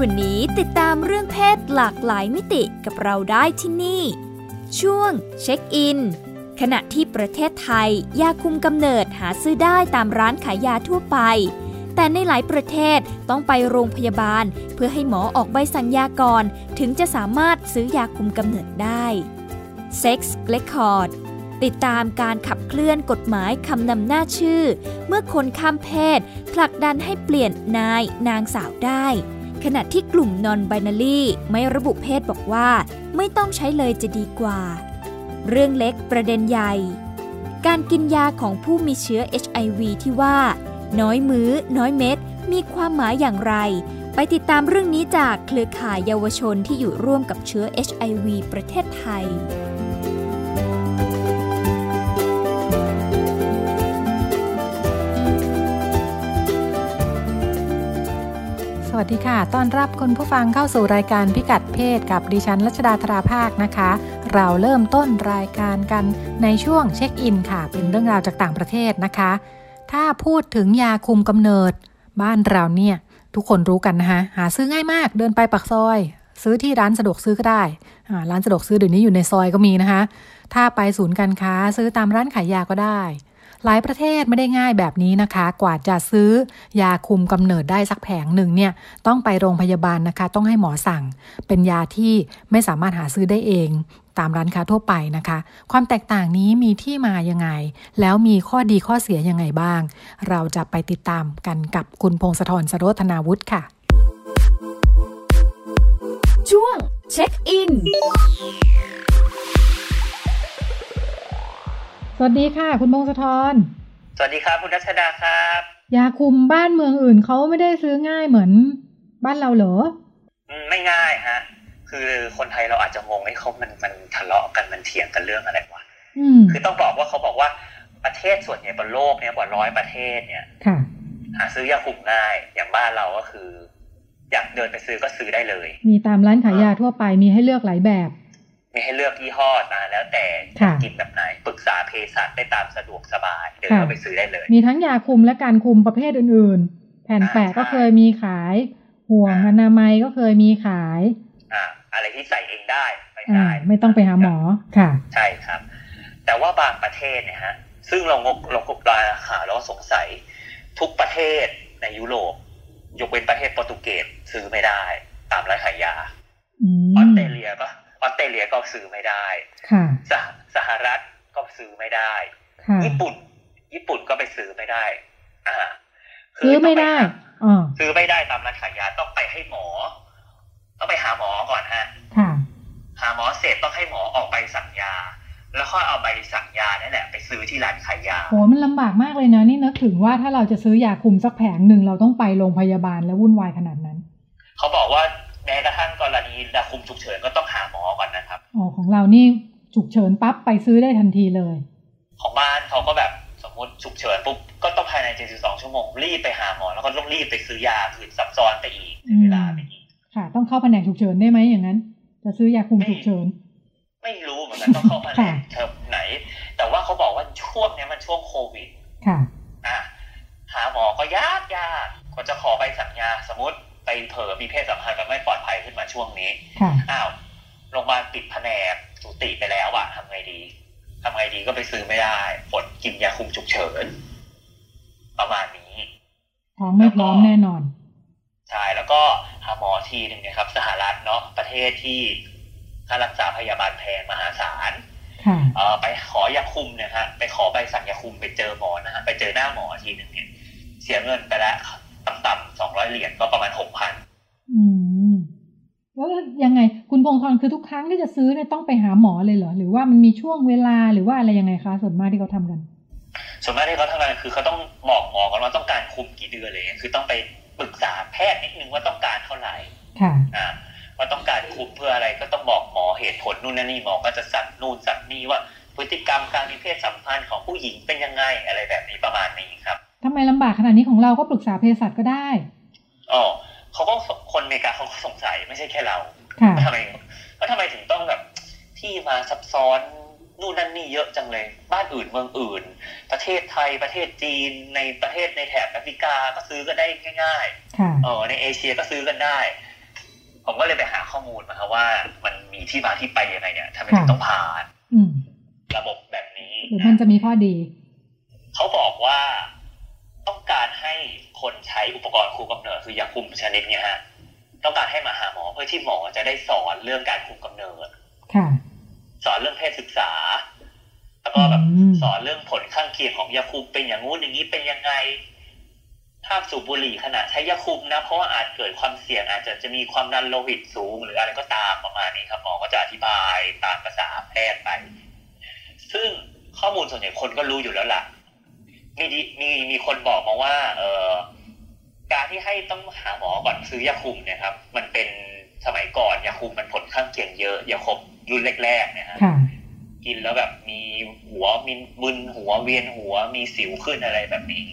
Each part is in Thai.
วันนี้ติดตามเรื่องเพศหลากหลายมิติกับเราได้ที่นี่ ช่วงเช็คอิน ขณะที่ประเทศไทย ยาคุมกำเนิดหาซื้อได้ตามร้านขายยาทั่วไป แต่ในหลายประเทศต้องไปโรงพยาบาล เพื่อให้หมอออกใบสั่งยาก่อน ถึงจะสามารถซื้อยาคุมกำเนิดได้ Sex Record ติดตามการขับเคลื่อนกฎหมายคำนำหน้าชื่อ เมื่อคนข้ามเพศผลักดันให้เปลี่ยนนายนางสาวได้ ขณะที่กลุ่มนอน b i นารีไม่ระบุเพศบอกว่าไม่ต้องใช้เลยจะดีกว่า เรื่องเล็กประเด็นใหญ่ การกินยาของผู้มีเชื้อ HIV ที่ว่า น้อยมือ้อ น้อยเม็ด มีความหมายอย่างไร ไปติดตามเรื่องนี้จากเครือข่ายเยาวชนที่อยู่ร่วมกับเชื้อ HIV ประเทศไทย วัสดีค่ะ ต้อนรับคุณผู้ฟังเข้าสู่รายการพิกัดเพศกับดิฉันรัชดาธราภาคนะคะ เราเริ่มต้นรายการกันในช่วงเช็คอินค่ะ เป็นเรื่องราวจากต่างประเทศนะคะ ถ้าพูดถึงยาคุมกำเนิด บ้านเราเนี่ย ทุกคนรู้กันนะคะ หาซื้อง่ายมากเดินไปปักซอย ซื้อที่ร้านสะดวกซื้อก็ได้ ร้านสะดวกซื้อเดี๋ยวนี้อยู่ในซอยก็มีนะคะ ถ้าไปศูนย์การค้าซื้อตามร้านขายยาก็ได้ หลายประเทศไม่ได้ง่ายแบบนี้นะคะ กว่าจะซื้อยาคุมกำเนิดได้สักแผงหนึ่งเนี่ยต้องไปโรงพยาบาลนะคะ ต้องให้หมอสั่ง เป็นยาที่ไม่สามารถหาซื้อได้เองตามร้านค้าทั่วไปนะคะ ความแตกต่างนี้มีที่มายังไง แล้วมีข้อดีข้อเสียยังไงบ้าง เราจะไปติดตามกันกับคุณพงศธรสโรธนาวุฒิค่ะ ช่วงเช็คอิน สวัสดีค่ะ คุณพงศธรสวัสดีครับ คุณรัชดาครับยาคุมบ้านเมืองอื่นเขาไม่ได้ซื้อง่ายเหมือนบ้านเราเหรออืมไม่ง่ายฮะ คือคนไทยเราอาจจะงงไอ้เขามันมันทะเลาะกันมันเถียงกันเรื่องอะไรวะอืมคือต้องบอกว่าเขาบอกว่าประเทศส่วนใหญ่บนโลกเนี่ยกว่าร้อยประเทศเนี่ยค่ะหาซื้อยาคุมง่ายอย่างบ้านเราก็คือ อยากเดินไปซื้อก็ซื้อได้เลย มีตามร้านขายยาทั่วไปมีให้เลือกหลายแบบ มีให้เลือกยี่ห้อมาแล้วแต่ค่ะกินแบบไหนปรึกษาเภสัชได้ตามสะดวกสบายเดินค่ะเข้าไปซื้อได้เลย มีทั้งยาคุมและการคุมประเภทอื่นๆ แผ่นแปะอ่าก็เคยมีขาย ห่วงอนามัยก็เคยมีขายอ่าอะไรที่ใส่เองได้ไปอ่าได้ไม่ต้องไปหาหมอค่ะ ใช่ครับ แต่ว่าบางประเทศเนี่ยฮะซึ่งเรางกเรากดราคาแล้วก็สงสัย ทุกประเทศในยุโรปยกเว้นประเทศโปรตุเกสซื้อไม่ได้ ตามร้านขายยาอืออสมเตรเลียก็ ออสเตรเลียก็ซื้อไม่ได้ค่ะสหสหรัฐก็ซื้อไม่ได้ค่ะญี่ปุ่น ญี่ปุ่นก็ไปซื้อไม่ได้ อ่าคืซื้อไม่ได้ต้องปหาอ๋อซื้อไม่ได้ตามร้านขายยาต้องไปให้หมอ ต้องไปหาหมอก่อนฮะค่ะหาหมอเสร็จต้องให้หมอออกใบสั่งยา แล้วค่อยเอาใบสั่งยานั่นแหละ ไปซื้อที่ร้านขายยาโหมันลำบากมากเลยนะนี่นึกถึงว่าถ้าเราจะซื้อยาคุมสักแผงหนึ่งเราต้องไปโรงพยาบาลแล้ววุ่นวายขนาดนั้น เขาบอกว่าแม้กระทั่งกรณียาคุมฉุกเฉินก็ อนนะครับอ๋อของเรานี่ฉุกเฉินปั๊บไปซื้อได้ทันทีเลย ของบ้านเขาก็แบบสมมติฉุกเฉินปุ๊บก็ต้องภายใน 72 ชั่วโมง รีบไปหาหมอแล้วก็ต้องรีบไปซื้อยาคือซับซ้อนไปอีกเสียเวลาไปอีกค่ะ ต้องเข้าแผนกฉุกเฉินได้ไหมอย่างนั้น จะซื้อยาคุมฉุกเฉิน ไม่รู้เหมือนกันต้องเข้ามาค่ะเทอมไหน แต่ว่าเขาบอกว่าช่วงเนี้ยมันช่วงโควิด ค่ะอะหาหมอก็ยากยากกว่าจะขอใบสั่งยาสมมติไปเผลอมีเพศสัมพันธ์แบบไม่ปลอดภัยขึ้นมาช่วงนี้ค่ะอ้าว โรงพยาบาลปิดแผนกสุติไปแล้วอะทำไงดีทำไงดีก็ไปซื้อไม่ได้อดกินยาคุมฉุกเฉิน ประมาณนี้ท้องไม่พร้อมแน่นอน ใช่ แล้วก็หาหมอทีหนึ่งเนะครับ สหรัฐเนาะประเทศที่ค่ารักษาพยาบาลแพงมหาศาลค่ะเอ่อไปขอยาคุมเนี่ยฮะไปขอใบสั่งยาคุมไปเจอหมอนะฮะไปเจอหน้าหมอทีหนึ่งเนี่ย เสียเงินไปแล้วต่ำๆสองร้อยเหรียญก็ประมาณหกพันอืม แล้วยังไงคุณพงศ์ธรคือทุกครั้งที่จะซื้อเนี่ยต้องไปหาหมอเลยเหรอหรือว่ามันมีช่วงเวลาหรือว่าอะไรยังไงคะส่วนมากที่เขาทำกัน ส่วนมากที่เขาทำงานคือเขาต้องบอกหมอก่อนว่าต้องการคุมกี่เดือนอะไรเงี้ยคือต้องไปปรึกษาแพทย์นิดนึงว่าต้องการเท่าไหร่ค่ะอ่าว่าว่าต้องการคุมเพื่ออะไรก็ต้องบอกหมอเหตุผลนู่นนั่นนี่หมอก็จะสั่นนู่นสั่นนี่ว่าพฤติกรรมการมีเพศสัมพันธ์ของผู้หญิงเป็นยังไงอะไรแบบนี้ประมาณนี้ครับทำไมลำบากขนาดนี้ของเราก็ปรึกษาเภสัชก็ได้อ๋อ เขาก็คนอเมริกาเขาก็สงสัยไม่ใช่แค่เราค่ะว่าทำไมว่าทำไมถึงต้องแบบที่มาซับซ้อนนู่นนั่นนี่เยอะจังเลย บ้านอื่นเมืองอื่น ประเทศไทยประเทศจีนในประเทศในแถบแอฟริกาก็ซื้อกันได้ง่ายค่ะๆเออในเอเชียก็ซื้อกันได้ ผมก็เลยไปหาข้อมูลมาครับว่ามันมีที่มาที่ไปยังไงเนี่ยทำไมถึงต้องผ่านอืมระบบแบบนี้หรือมันจะมีข้อดี เขาบอกว่าต้องการให้ คนใช้อุปกรณ์คุมกำเนิดคือยาคุมชนิดเนี้ยฮะต้องการให้มาหาหมอเพื่อที่หมอจะได้สอนเรื่องการคุมกำเนิดค่ะสอนเรื่องเพศศึกษา แล้วก็แบบอืมสอนเรื่องผลข้างเคียงของยาคุมเป็นอย่างงู้นอย่างนี้เป็นยังไงห้ามสูบบุหรี่ขณะใช้ยาคุมนะ เพราะว่าอาจเกิดความเสี่ยงอาจจะจะมีความดันโลหิตสูง หรืออะไรก็ตามประมาณนี้ครับหมอก็จะอธิบายตามภาษาแพทย์ไป ซึ่งข้อมูลส่วนใหญ่คนก็รู้อยู่แล้วล่ะ มีดีมีมีคนบอกมาว่า เออการที่ให้ต้องหาหมอก่อนซื้อยาคุมเนี่ยครับ มันเป็นสมัยก่อนยาคุมมันผลข้างเคียงเยอะยาคุมรุ่นแรกๆเนี่ยฮะค่ะกินแล้วแบบมีหัวมีมึนหัวเวียนหัวมีสิวขึ้นอะไรแบบนี้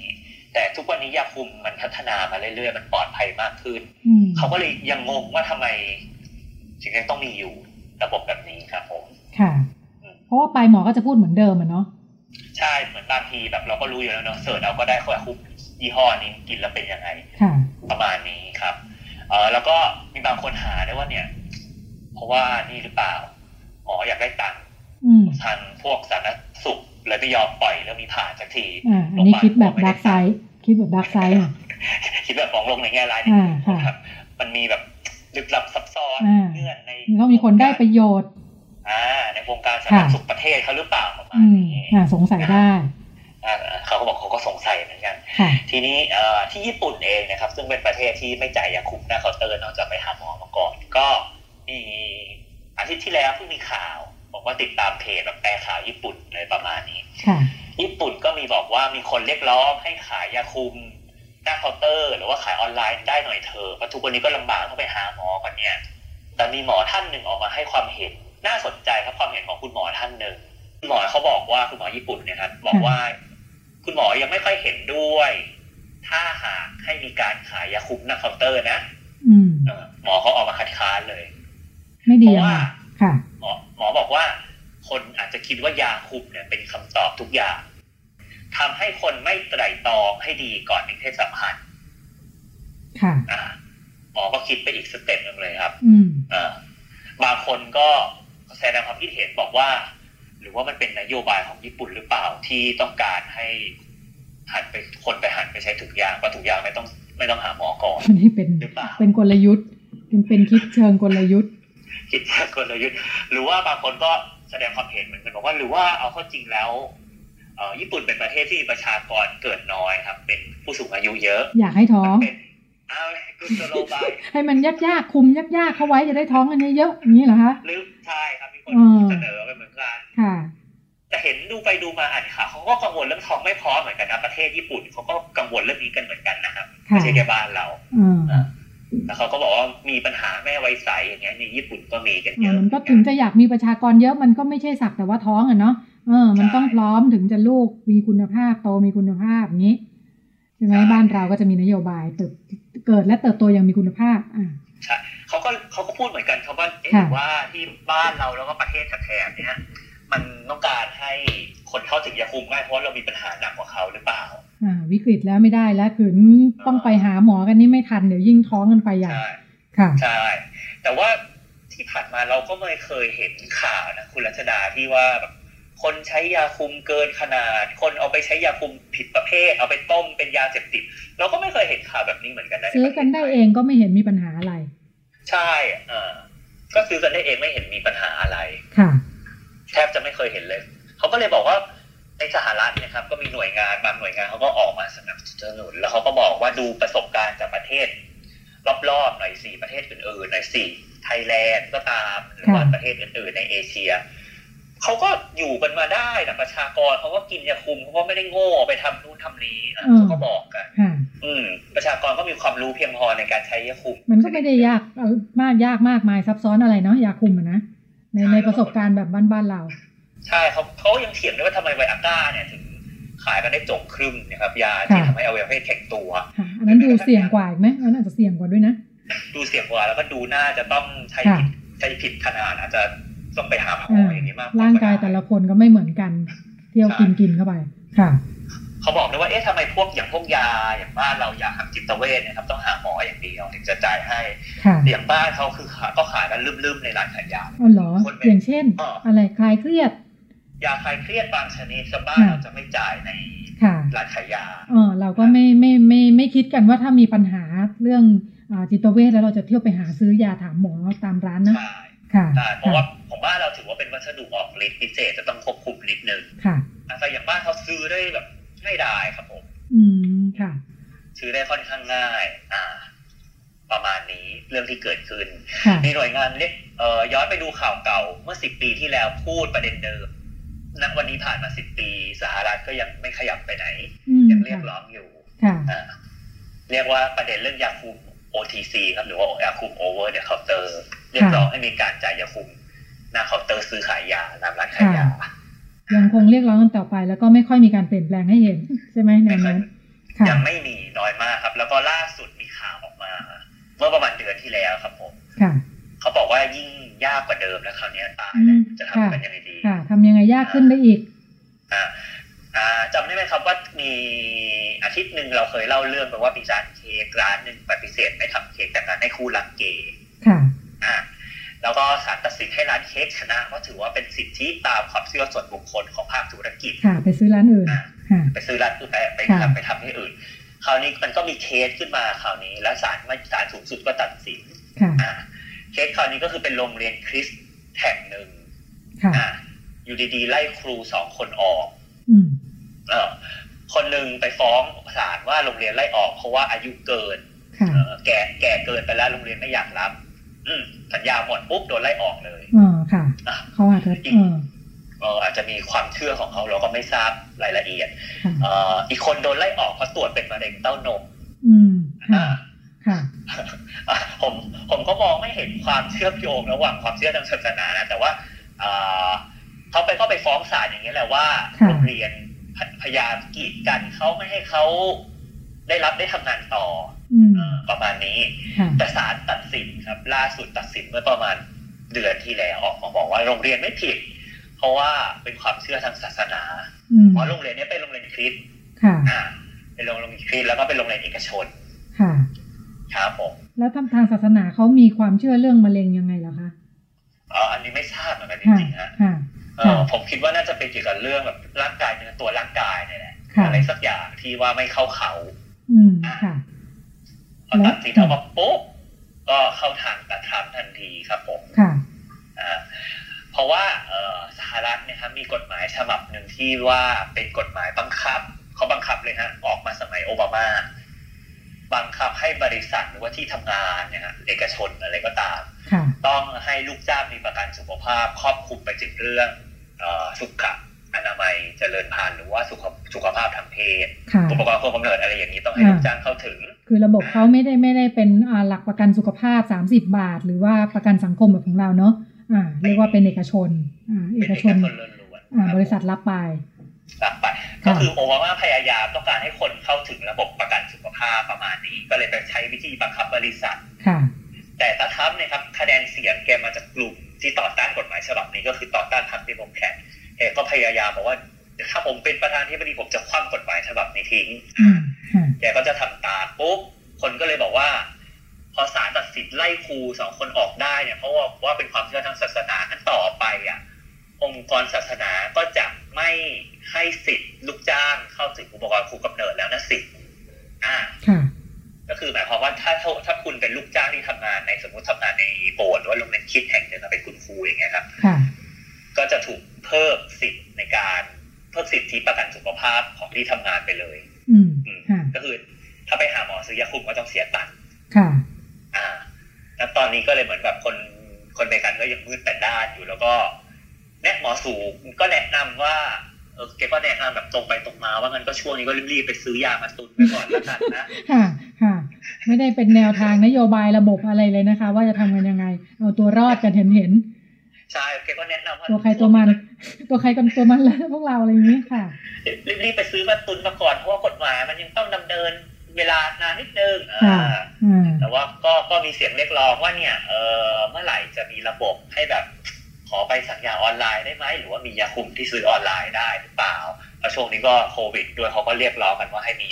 แต่ทุกวันนี้ยาคุมมันพัฒนามาเรื่อยๆมันปลอดภัยมากขึ้นอืมเขาก็เลยยังงงว่าทำไมถึงยังต้องมีอยู่ระบบแบบนี้ครับผมค่ะ เพราะว่าไปหมอก็จะพูดเหมือนเดิมอะเนาะ ใช่เหมือนบางทีแบบเราก็รู้อยู่แล้วเนาะเสิร์ชเอาก็ได้ว่าคุมยี่ห้อนี้กินแล้วเป็นยังไงค่ะประมาณนี้ครับ เออแล้วก็มีบางคนหาได้ว่าเนี่ย เพราะว่านี่หรือเปล่าหมออยากได้ตังค์อืมทางพวกสาธารณสุขเลยไม่ยอมปล่อยแล้วมีผ่านสักทีอ่าอันนี้คิดแบบ dark side คิดแบบ dark side อะคิดแบบมองโลกในแง่ร้ายนิดอ่านึงค่ะนะครับ มันมีแบบลึกลับซับซ้อนอ่าเงื่อนในต้องมีคนได้ประโยชน์ อ่าในวงการสาธารณสุขประเทศเขาหรือเปล่าประมาณนี้อืมอ่าสงสัยได้อ่าเขาก็บอกเขาก็สงสัยเหมือนกันค่ะทีนี้เอ่อที่ญี่ปุ่นเองนะครับ ซึ่งเป็นประเทศที่ไม่จ่ายยาคุมหน้าเคาน์เตอร์นอกจากไปหาหมอมาก่อน ก็มีอาทิตย์ที่แล้วเพิ่งมีข่าว บอกว่าติดตามเพจแบบแปลข่าวญี่ปุ่นเลยประมาณนี้ค่ะญี่ปุ่นก็มีบอกว่ามีคนเรียกร้องให้ขายยาคุมหน้าเคาน์เตอร์ หรือว่าขายออนไลน์ได้หน่อยเถอะเพราะทุกวันนี้ก็ลำบากต้องไปหาหมอกันเนี่ย แต่มีหมอท่านหนึ่งออกมาให้ความเห็น น่าสนใจครับความเห็นของคุณหมอท่านหนึ่งคุณหมอเขาบอกว่าคุณหมอญี่ปุ่นเนี่ยครับบอกว่า คุณหมอยังไม่ค่อยเห็นด้วย ถ้าหากให้มีการขายยาคุมหน้าเคาน์เตอร์นะอืมเออหมอเขาออกมาคัดค้านเลย ไม่ดีเพราะอะว่าค่ะค่ะหมอหมอบอกว่า คนอาจจะคิดว่ายาคุมเนี่ยเป็นคำตอบทุกอย่างทำให้คนไม่ไตร่ตรองให้ดีก่อนมีเพศสัมพันธ์ค่ะอ่าหมอก็คิดไปอีก step หนึ่งเลยครับ อืมอ่าบางคนก็ แสดงความคิดเห็นบอกว่า หรือว่ามันเป็นนโยบายของญี่ปุ่นหรือเปล่าที่ต้องการให้หันไปคนไปหันไปใช้ถุงยางว่าถุงยางไม่ต้องไม่ต้องหาหมอก่อนอันนี้เป็นหรือเปล่าเป็นกลยุทธ์เป็นเป็นคิดเชิงกลยุทธ์คิดว่ากลยุทธ์ หรือว่าบางคนก็แสดงความเห็นเหมือนกันบอกว่าหรือว่าเอาเข้าจริงแล้วเอ่อญี่ปุ่นเป็นประเทศที่มีประชากรเกิดน้อยครับ เป็นผู้สูงอายุเยอะ อยากให้ท้องเป็น เอากุศโลบายให้มันยากยากๆคุมยากยากๆเข้าไว้จะได้ท้องกันเยอะๆอย่างนี้เหรอคะหรือใช่ครับมีคนอืมเสนอไปเหมือนกันค่ะแต่เห็นดูไปดูมาอ่านข่าวเขาก็กังวลเรื่องท้องไม่พร้อมเหมือนกันนะประเทศญี่ปุ่นเขาก็กังวลเรื่องนี้กันเหมือนกันนะครับค่ะไม่ใช่แค่บ้านเราอืมแล้วเขาก็บอกว่ามีปัญหาแม่ไวยใสอย่างเงี้ยในญี่ปุ่นก็มีกันเยอ่าอะมันก็ถึงจะอยากมีประชากรเยอะมันก็ไม่ใช่สักแต่ว่าท้องอะเนาะเออ มันต้องพร้อมถึงจะลูกมีคุณภาพโตมีคุณภาพอย่างนี้ใช่ไหมบ้านเราก็จะมีนโยบายเติบ เกิดและเติบโตอย่างมีคุณภาพอ่าเขาก็เขาก็พูดเหมือนกันครับว่าเอ๊ะค่ะหรือว่าที่บ้านเราแล้วก็ประเทศแถบๆเนี้ยมันต้องการให้คนเข้าถึงยาคุมง่ายเพราะว่าเรามีปัญหาหนักกว่าเขาหรือเปล่าอ่าวิกฤตแล้วไม่ได้แล้วคือต้องไปหาหมอกันนี่ไม่ทันเดี๋ยวยิ่งท้องกันไปใหญ่ใช่ค่ะใช่แต่ว่าที่ผ่านมาเราก็ไม่เคยเห็นข่าวนะคุณรัชดาที่ว่าแบบ คนใช้ยาคุมเกินขนาด คนเอาไปใช้ยาคุมผิดประเภท เอาไปต้มเป็นยาเสพติด เราก็ไม่เคยเห็นข่าวแบบนี้เหมือนกันนะซื้อกันได้เองก็ไม่เห็นมีปัญหาอะไร ใช่อ่าก็ซื้อกันได้เองไม่เห็นมีปัญหาอะไร ค่ะ แทบจะไม่เคยเห็นเลยเขาก็เลยบอกว่าในสหรัฐเนะครับ ก็มีหน่วยงานบางหน่วยงานเขาก็ออกมาสนับสนุนแล้วเขาก็บอกว่าดูประสบการณ์จากประเทศ รอบๆหน่อยสี่ประเทศอื่นๆหน่อยสี่ไทยแลนด์ก็ตามหรือว่าค่ะประเทศอื่นๆในเอเชีย เขาก็อยู่กันมาได้แต่ประชากรเขาก็กินยาคุมเขาก็ไม่ได้โง่ไปทำนู่นทำนี้อืมเขาก็บอกกันค่ะอืม ประชากรก็มีความรู้เพียงพอในการใช้ยาคุม มันก็ไม่ได้ยากเอ่อมากยากมากมายซับซ้อนอะไรเนาะยาคุมอะนะในในประสบการณ์แบบบ้านๆเรา ใช่เขาเขายังเถียงด้วยว่าทำไมไวอาก้าเนี่ยถึงขายกันได้จงครึ่มนะครับยาที่ค่ะทำให้อวัยวะเพศแข็งตัวค่ะอันนั้นดูเสี่ยงกว่าอีกไหมอันนั้นอาจจะเสี่ยงกว่าด้วยนะ ดูเสี่ยงกว่าแล้วก็ดูน่าจะต้องใช้ค่ะผิดใช้ผิดขนาดอาจจะ ต้องไปหาหมออ่าอย่างนี้มากกว่ร่างกายแต่ละคนก็ไม่เหมือนกันเที่ยวกินกินเข้าไปค่ะเขาบอกด้วยว่าเอ๊ะทำไมพวกอย่างพวกยาอย่างบ้านเรายาทางจิตเวชเนี่ยครับต้องหาหมออย่างเดียวถึงจะจ่ายให้ค่ะอย่างบ้านเขาคือขายก็ขายกันลืมๆในร้านขายยาอ๋อเหรอคนเป็นอย่างเช่นอ่าอะไรคลายเครียด ยาคลายเครียดบางชนิดชาวบ้านค่ะเราจะไม่จ่ายในค่ะร้านขายยาอ๋อเราก็ไม่ไม่ไม่ไม่คิดกันว่าถ้ามีปัญหาเรื่องอ่าจิตเวชแล้วเราจะเที่ยวไปหาซื้อยาถามหมอตามร้านนะใช่ค่ะ ใช่เพราะว่าของบ้านเราถือว่าเป็นวัสดุออกฤทธิ์พิเศษจะต้องควบคุมนิดนึงค่ะแต่อย่างบ้านเขาซื้อได้แบบง่ายดายครับผม อืมค่ะ ซื้อได้ค่อนข้างง่าย อ่า ประมาณนี้เรื่องที่เกิดขึ้นค่ะมีหน่วยงานเรียกเอ่อย้อนไปดูข่าวเก่า เมื่อสิบปีที่แล้วพูดประเด็นเดิมณวันนี้ผ่านมาสิบปี สหรัฐก็ยังไม่ขยับไปไหนอืมยังเรียกค่ะร้องอยู่ค่ะอ่าเรียกว่าประเด็นเรื่องยาคุม OTC ครับหรือว่ายาคุม over the counter เรียกร้องให้มีการจ่ายยาคุมหน้าเคาน์เตอร์ซื้อขายยาตามร้านขายยายังคงเรียกร้องกันต่อไป แล้วก็ไม่ค่อยมีการเปลี่ยนแปลงให้เห็น ใช่ไหมแนวโน้นค่ะยังไม่มีน้อยมากครับ แล้วก็ล่าสุดมีข่าวออกมา เมื่อประมาณเดือนที่แล้วครับผมค่ะเขาบอกว่ายิ่งยากกว่าเดิมแล้วคราวนี้ตายแล้วอืมจะค่ะทำกันยังไงดีค่ะทำยังไงยากขึ้นไปอีกอ่าอ่า จำได้ไหมครับว่ามีอาทิตย์หนึ่งเราเคยเล่าเรื่องไปว่ามีร้านเค้กร้านหนึ่งปฏิเสธไม่ทำเค้กแต่งงานให้คู่รักเกย์ค่ะอ่าแล้วก็ศาลตัดสินให้ร้านเค้กชนะเพราะถือว่าเป็นสิทธิตามความเชื่อส่วนบุคคลของภาคธุรกิจค่ะ ไปซื้อร้านอื่นอ่าค่ะไปซื้อร้านอื่นไปไปค่ะทำไปทำที่อื่น คราวนี้มันก็มีเคสขึ้นมาคราวนี้ แล้วศาลไม่ศาลสูงสุดก็ตัดสินค่ะอ่าเคสคราวนี้ก็คือเป็นโรงเรียนคริสต์แห่งหนึ่งค่ะอ่าอยู่ดีๆ ไล่ครูสองคนออกอืมเออ คนหนึ่งไปฟ้องศาลว่าโรงเรียนไล่ออก เพราะว่าอายุเกินค่ะเออแก่แก่เกินไปแล้วโรงเรียนไม่อยากรับ อืมสัญญาหมดปุ๊บโดนไล่ออกเลยอ๋อค่ะอะเขาอาจจะเออเอออาจจะมีความเชื่อของเขาเราก็ไม่ทราบรายละเอียดค่ะเอ่ออีกคนโดนไล่ออกเพราะตรวจเป็นมะเร็งเต้านม อืมค่ะอ่าค่ะอะผมผมก็มองไม่เห็นความเชื่อมโยงระหว่างความเชื่อทางศาสนานะแต่ว่า เอ่อเขาไปก็ไปฟ้องศาลอย่างนี้ยแหละว่าค่ะโรงเรียนพพยายามกีดกันเขาไม่ให้เขาได้รับได้ทำงานต่ออืมเออประมาณนี้ค่ะแต่ศาลตัดสินครับ ล่าสุดตัดสินเมื่อประมาณเดือนที่แล้วออกมาบอกว่าโรงเรียนไม่ผิด เพราะว่าเป็นความเชื่อทางศาสนาอืมเพราะโรงเรียนเนี้เป็นโรงเรียนคริสต์ค่ะอ่าเป็นโรงเรียนคริสต์แล้วก็เป็นโรงเรียนเอกชนค่ะครับผมแล้วทางทางศาสนาเขามีความเชื่อเรื่องมะเร็งยังไงเหรอคะเอออันนี้ไม่ทราบเหมือนกันจค่ะริงๆฮะค่ะ เออผมคิดว่าน่าจะเป็นเกี่ยวกับเรื่องแบบร่างกายเนื้อตัวร่างกายเนี่ยแหละค่ะอะไรสักอย่างที่ว่าไม่เข้าเขาอืมค่ะพอตัดสินออกมาปุ๊บก็เข้าทางตัดทำทันทีครับผมค่ะอ่าเพราะว่าเออสหรัฐเนยครับมีกฎหมายฉบับหนึ่งที่ว่าเป็นกฎหมายบังคับเขาบังคับเลยฮะออกมาสมัยโอบามาบังคับให้บริษัทหรือว่าที่ทำงานเนี่ยฮะเอกชนอะไรก็ตามค่ะต้องให้ลูกจ้างมีประกันสุขภาพ ครอบคลุมไปถึงเรื่องเออ สุขอนามัยเจริญพันธุ์หรือว่าสุขสุขภาพทางเพศค่ะอุปกรณ์ควบกำเนิดอะไรอย่างนี้ต้องให้ลูกจ้างเข้าถึง คือระบบเขาไม่ได้ไม่ได้เป็นอ่าหลักประกันสุขภาพ 30 บาท หรือว่าประกันสังคมแบบของเราเนาะอ่าเรียกว่าเป็นเอกชนอ่าเอเป็นกเอกชนชนล้วนๆอ่าคบริษัทรับไปรับไปก็คือโอบามาพยายามต้องการให้คนเข้าถึงระบบประกันสุขภาพประมาณนี้ ก็เลยไปใช้วิธีบังคับบริษัทค่ะ แต่ตาทัพเนี่ยครับคะแนนเสียงแกมาจากกลุ่มที่ต่อต้านกฎหมายฉบับนี้ก็คือต่อต้านพรรคเดโมแครตแกก็พยายามบอกว่าถ้าผมเป็นประธานที่บดีผมจะคว่ำกฎหมายฉบับนี้ทิ้งอืมค่ะแกก็จะทำตามปุ๊บคนก็เลยบอกว่า พอศาลตัดสินไล่ครูสองคนออกได้เนี่ยเพราะว่าว่าเป็นความเชื่อทางศาสนานั้นต่อไปอะ องค์กรศาสนาก็จะไม่ให้สิทธิ์ลูกจ้างเข้าถึงอุปกรณ์ครูกำเนิดแล้วนะสิอ่าค่ะ ก็คือหมายความว่าถ้าถ้าถ้าคุณเป็นลูกจ้างที่ทำงานในสมมติทำงานในโบสถ์หรือว่าโรงเรียนคริดแห่งหนึ่งอะเป็นคุณครูอย่างเงี้ยครับค่ะก็จะถูกเพิ่มสิทธิ์ในการเพิ่มสิทธิประกันสุขภาพของที่ทำงานไปเลย อืมอืมค่ะก็คือถ้าไปหาหมอซื้อยาคุมก็ต้องเสียตังค์ค่ะ อ่าแล้วตอนนี้ก็เลยเหมือนแบบคนคนอเมริกันก็ยังมืดแต่ด้านอยู่แล้วก็แนะหมอสูก็แนะนำว่าเออแกก็แนะนำแบบตรงไปตรงมาว่างั้นก็ช่วงนี้ก็รีบๆไปซื้อยามาตุนไปก่อนแล้วกันนะค่ะค่ะ ไม่ได้เป็นแนวทางนโยบายระบบอะไรเลยนะคะ ว่าจะทำกันยังไง เอาตัวรอดกันเห็นเห็นใช่แกก็แนะนำว่าตัวใครตัวมัน ตัวใครกันตัวมันแล้วพวกเราอะไรอย่างนี้ค่ะรีบๆไปซื้อมาตุนมาก่อนเพราะว่ากฎหมายมันยังต้องดำเนินเวลานานนิดนึงแต่ว่าก็ก็มีเสียงเรียกร้องว่าเนี่ยเออเมื่อไหร่จะมีระบบให้แบบ ขอไปสั่งยาออนไลน์ได้ไหมหรือว่ามียาคุมที่ซื้อออนไลน์ได้หรือเปล่าแล้วช่วงนี้ก็โควิดด้วยเขาก็เรียกร้องกันว่าให้มี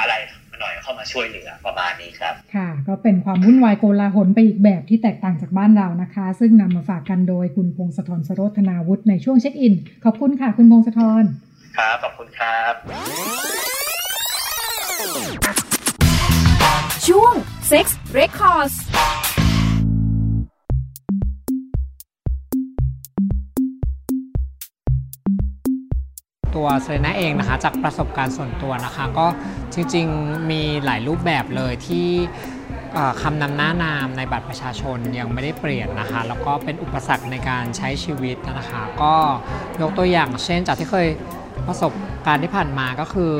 อะไร หน่อยเข้ามาช่วยเหลือประมาณนี้ครับ ค่ะ ก็เป็นความวุ่นวายโกลาหลไปอีกแบบที่แตกต่างจากบ้านเรานะคะ ซึ่งนำมาฝากกันโดยคุณพงศธรสโรธนาวุฒิในช่วงเช็คอิน ขอบคุณค่ะ คุณพงศธรครับขอบคุณครับ ช่วง Sex Records ตัวเซเลน่าเองนะคะจากประสบการณ์ส่วนตัวนะคะ ก็จริงๆมีหลายรูปแบบเลยที่คำนำหน้านามในบัตรประชาชนยังไม่ได้เปลี่ยนนะคะ แล้วก็เป็นอุปสรรคในการใช้ชีวิตนะคะ ก็ยกตัวอย่างเช่นจากที่เคยประสบการณ์ที่ผ่านมาก็คือ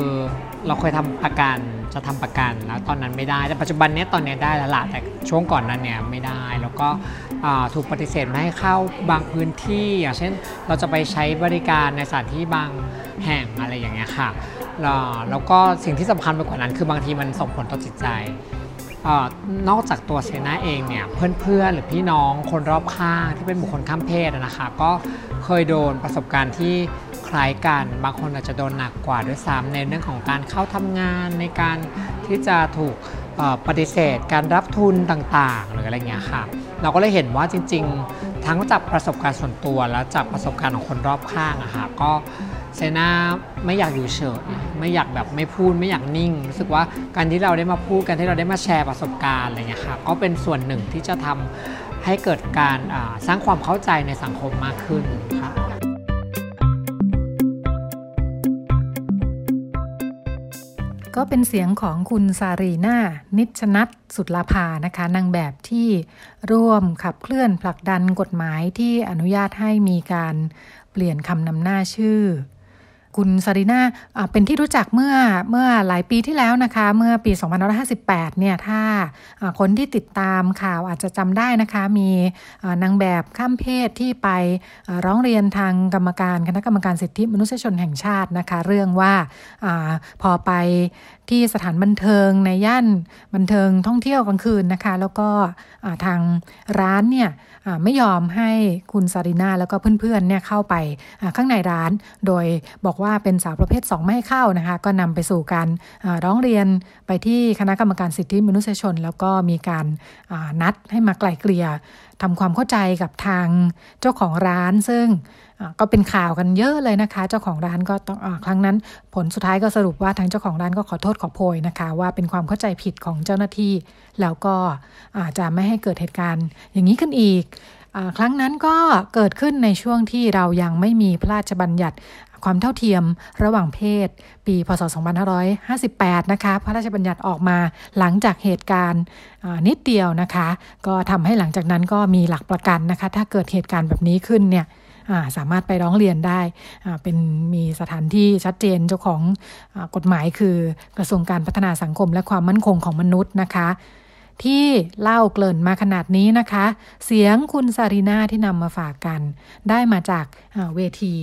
เราเคยทำประกันจะทำประกันแล้วตอนนั้นไม่ได้ แต่ปัจจุบันนี้ตอนนี้ได้แล้วละแต่ช่วงก่อนนั้นเนี่ยไม่ได้ แล้วก็ถูกปฏิเสธไม่ให้เข้าบางพื้นที่ อย่างเช่น เราจะไปใช้บริการในสถานที่บาง แห่งอะไรอย่างเงี้ยค่ะ แล้วก็สิ่งที่สำคัญไปกว่านั้น คือบางทีมันส่งผลต่อจิตใจนอกจากตัวเซนาเองเนี่ยเพื่อนๆ หรือพี่น้องคนรอบข้างที่เป็นบุคคลข้ามเพศนะคะก็เคยโดนประสบการณ์ที่คล้ายกันบางคนอาจจะโดนหนักกว่าด้วยซ้ำในเรื่องของการเข้าทำงานในการที่จะถูกปฏิเสธ การรับทุนต่างๆ หรืออะไรเงี้ยค่ะ เราก็เลยเห็นว่าจริง ๆ ทั้งจากประสบการณ์ส่วนตัวและจากประสบการณ์ของคนรอบข้างอะค่ะก็ เซนาไม่อยากอยู่เฉยไม่อยากแบบไม่พูดไม่อยากนิ่ง รู้สึกว่าการที่เราได้มาพูดกันที่เราได้มาแชร์ประสบการณ์อะไรเงี้ยค่ะก็เป็นส่วนหนึ่งที่จะทำให้เกิดการสร้างความเข้าใจในสังคมมากขึ้นค่ะก็เป็นเสียงของคุณซารีนานิชนัทสุดลาภานะคะนางแบบที่ร่วมขับเคลื่อนผลักดันกฎหมายที่อนุญาตให้มีการเปลี่ยนคำนำหน้าชื่อ คุณซารีนาเป็นที่รู้จักเมื่อเมื่อหลายปีที่แล้วนะคะ เมื่อปี 2558 เนี่ยถ้าคนที่ติดตามข่าวอาจจะจำได้นะคะ มีนางแบบข้ามเพศที่ไปร้องเรียนทางกรรมการคณะกรรมการสิทธิมนุษยชนแห่งชาตินะคะ เรื่องว่าอพอไป ที่สถานบันเทิงในย่านบันเทิงท่องเที่ยวกลางคืนนะคะ แล้วก็ทางร้านเนี่ยไม่ยอมให้คุณซาริน่าแล้วก็เพื่อนๆเนี่ยเข้าไปข้างในร้าน โดยบอกว่าเป็นสาวประเภท 2 ไม่ให้เข้านะคะ ก็นำไปสู่การร้องเรียนไปที่คณะกรรมการสิทธิมนุษยชน แล้วก็มีการนัดให้มาไกล่เกลี่ยทำความเข้าใจกับทางเจ้าของร้านซึ่งก็เป็นข่าวกันเยอะเลยนะคะ เจ้าของร้านก็ต้องอครั้งนั้น ผลสุดท้ายก็สรุปว่าทางเจ้าของร้านก็ขอโทษขอโพยนะคะ ว่าเป็นความเข้าใจผิดของเจ้าหน้าที่ แล้วก็อาจจะไม่ให้เกิดเหตุการณ์ อย่างนี้ขึ้นอีกครั้งนั้นก็เกิดขึ้นในช่วงที่เรายังไม่มีพระราชบัญญัติ ความเท่าเทียมระหว่างเพศ ปีพศ 2558 นะคะ พระราชบัญญัติออกมาหลังจากเหตุการณ์นิดเดียวนะคะ ก็ทำให้หลังจากนั้นก็มีหลักประกันนะคะ ถ้าเกิดเหตุการณ์แบบนี้ขึ้นเนี่ยสามารถไปร้องเรียนได้ เป็นมีสถานที่ชัดเจนเจ้าของอกฎหมายคือกระทรวงการพัฒนาสังคมและความมั่นคงของมนุษย์นะคะ ที่เล่าเกริ่นมาขนาดนี้นะคะ เสียงคุณซารีนาที่นำมาฝากกัน ได้มาจากเวที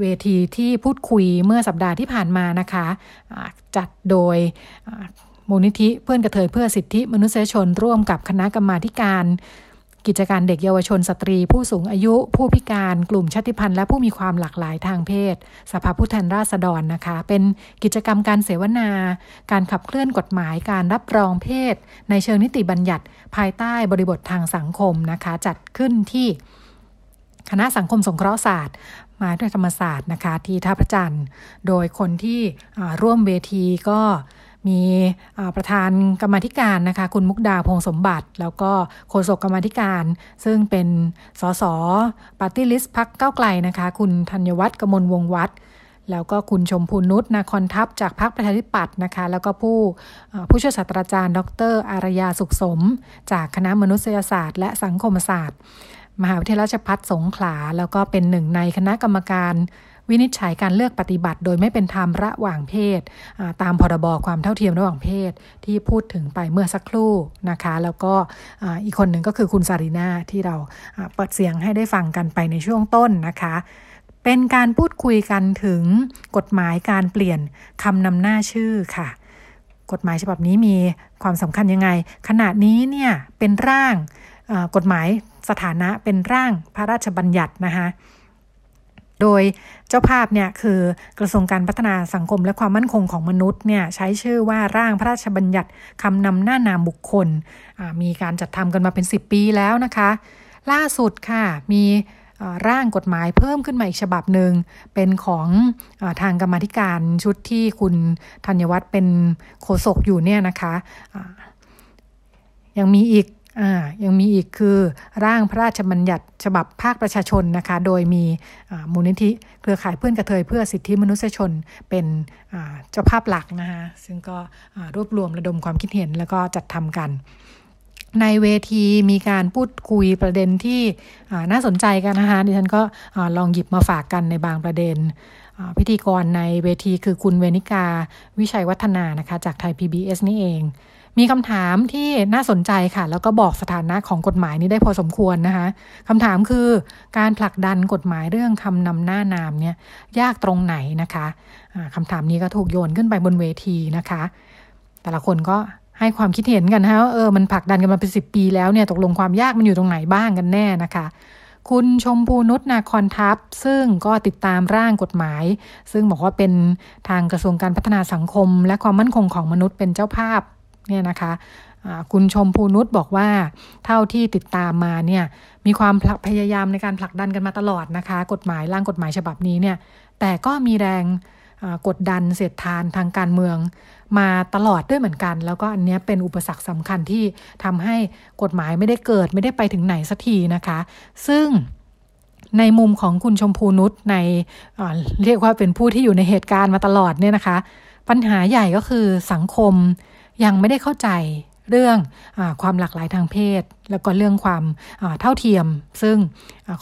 เวทีที่พูดคุยเมื่อสัปดาห์ที่ผ่านมานะคะจัดโดยมูลนิธิเพื่อนกระเทยเพื่อสิทธิมนุษยชนร่วมกับคณะกรรมาการ กิจการเด็กเยาวชนสตรี ผู้สูงอายุ ผู้พิการกลุ่มชาติพันธุ์และผู้มีความหลากหลายทางเพศ สภาผู้แทนราษฎรนะคะ เป็นกิจกรรมการเสวนา การขับเคลื่อนกฎหมายการรับรองเพศ ในเชิงนิติบัญญัติ ภายใต้บริบททางสังคมนะคะ จัดขึ้นที่คณะสังคมสงเคราะห์ศาสตร์ มหาวิทยาลัยธรรมศาสตร์นะคะที่ท่าพระจันทร์ โดยคนที่ร่วมเวทีก็มีประธานกรรมธิการนะคะคุณมุกดาพงษ์สมบัติ แล้วก็โฆษกกรรมธิการ ซึ่งเป็นสส party list พรรคก้าวไกลนะคะ คุณธัญวัจน์กมลวงศ์วัฒน์แล้วก็คุณชมพูนุทนาครทรรพจากพรรคประชาธิปัตย์นะคะ แล้วก็ผู้ผู้ช่วยศาสตราจารย์ ดร อารยาสุขสม จากคณะมนุษยศาสตร์ และสังคมศาสตร์ มหาวิทยาลัยราชภัฏสงขลา แล้วก็เป็นหนึ่งในคณะกรรมการวินิจฉัยการเลือกปฏิบัติ โดยไม่เป็นธรรมระหว่างเพศ ตามพรบความเท่าเทียมระหว่างเพศที่พูดถึงไปเมื่อสักครู่นะคะ แล้วก็อีกคนหนึ่งก็คือคุณซารีนาที่เราเปิดเสียงให้ได้ฟังกันไปในช่วงต้นนะคะ เป็นการพูดคุยกันถึงกฎหมายการเปลี่ยนคำนำหน้าชื่อค่ะ กฎหมายฉบับนี้มีความสำคัญยังไง ขณะนี้เนี่ยเป็นร่าง กฎหมายสถานะเป็นร่างพระราชบัญญัตินะคะโดยเจ้าภาพเนี่ยคือกระทรวงการพัฒนาสังคมและความมั่นคงของมนุษย์เนี่ยใช้ชื่อว่าร่างพระราชบัญญัติคำนำหน้านามบุคคล มีการจัดทำกันมาเป็น 10 ปีแล้วนะคะ ล่าสุดค่ะมีร่างกฎหมายเพิ่มขึ้นมาอีกฉบับหนึ่งเป็นของอทางกรรมธิการชุดที่คุณธัญวัฒน์เป็นโฆษกอยู่เนี่ยนะคะยังมีอีก อ่ายังมีอีกคือร่างพระราชบัญญัติฉบับภาคประชาชนนะคะ โดยมีมูลนิธิเครือข่ายเพื่อนกระเทยเพื่อสิทธิมนุษยชนเป็นเจ้าภาพหลักนะคะซึ่งก็รวบรวมระดมความคิดเห็นแล้วก็จัดทำกันในเวทีมีการพูดคุยประเด็นที่น่าสนใจกันนะคะดิฉันก็ลองหยิบมาฝากกันในบางประเด็น พิธีกรในเวทีคือคุณเวนิกาวิชัยวัฒนานะคะ จากไทย PBS นี่เอง มีคำถามที่น่าสนใจค่ะ แล้วก็บอกสถานะของกฎหมายนี้ได้พอสมควรนะคะคำถามคือการผลักดันกฎหมายเรื่องคำนำหน้านามเนี่ยยากตรงไหนนะคะะคำถามนี้ก็ถูกโยนขึ้นไปบนเวทีนะคะ แต่ละคนก็ให้ความคิดเห็นกันนะว่าเออมันผลักดันกันมาเป็นสิปีแล้วเนี่ยตกลงความยากมันอยู่ตรงไหนบ้างกันแน่นะคะ คุณชมพูนุชนาคอนทัพ ซึ่งก็ติดตามร่างกฎหมาย ซึ่งบอกว่าเป็นทางกระทรวงการพัฒนาสังคม และความมั่นคงของมนุษย์เป็นเจ้าภาพ เนี่ยนะคะคุณชมพูนุชบอกว่าเท่าที่ติดตามมาเนี่ยมีความพยายามในการผลักดันกันมาตลอดนะคะ กฎหมายร่างกฎหมายฉบับนี้เนี่ยแต่ก็มีแรงกดดันเสียดทานทางการเมืองมาตลอดด้วยเหมือนกัน แล้วก็อันนี้เป็นอุปสรรคสำคัญที่ทำให้กฎหมายไม่ได้เกิดไม่ได้ไปถึงไหนสักทีนะคะ ซึ่งในมุมของคุณชมพูนุชในเรียกว่าเป็นผู้ที่อยู่ในเหตุการณ์มาตลอดเนี่ยนะคะ ปัญหาใหญ่ก็คือสังคม ยังไม่ได้เข้าใจเรื่องอความหลากหลายทางเพศ แล้วก็เรื่องความเท่าเทียม ซึ่ง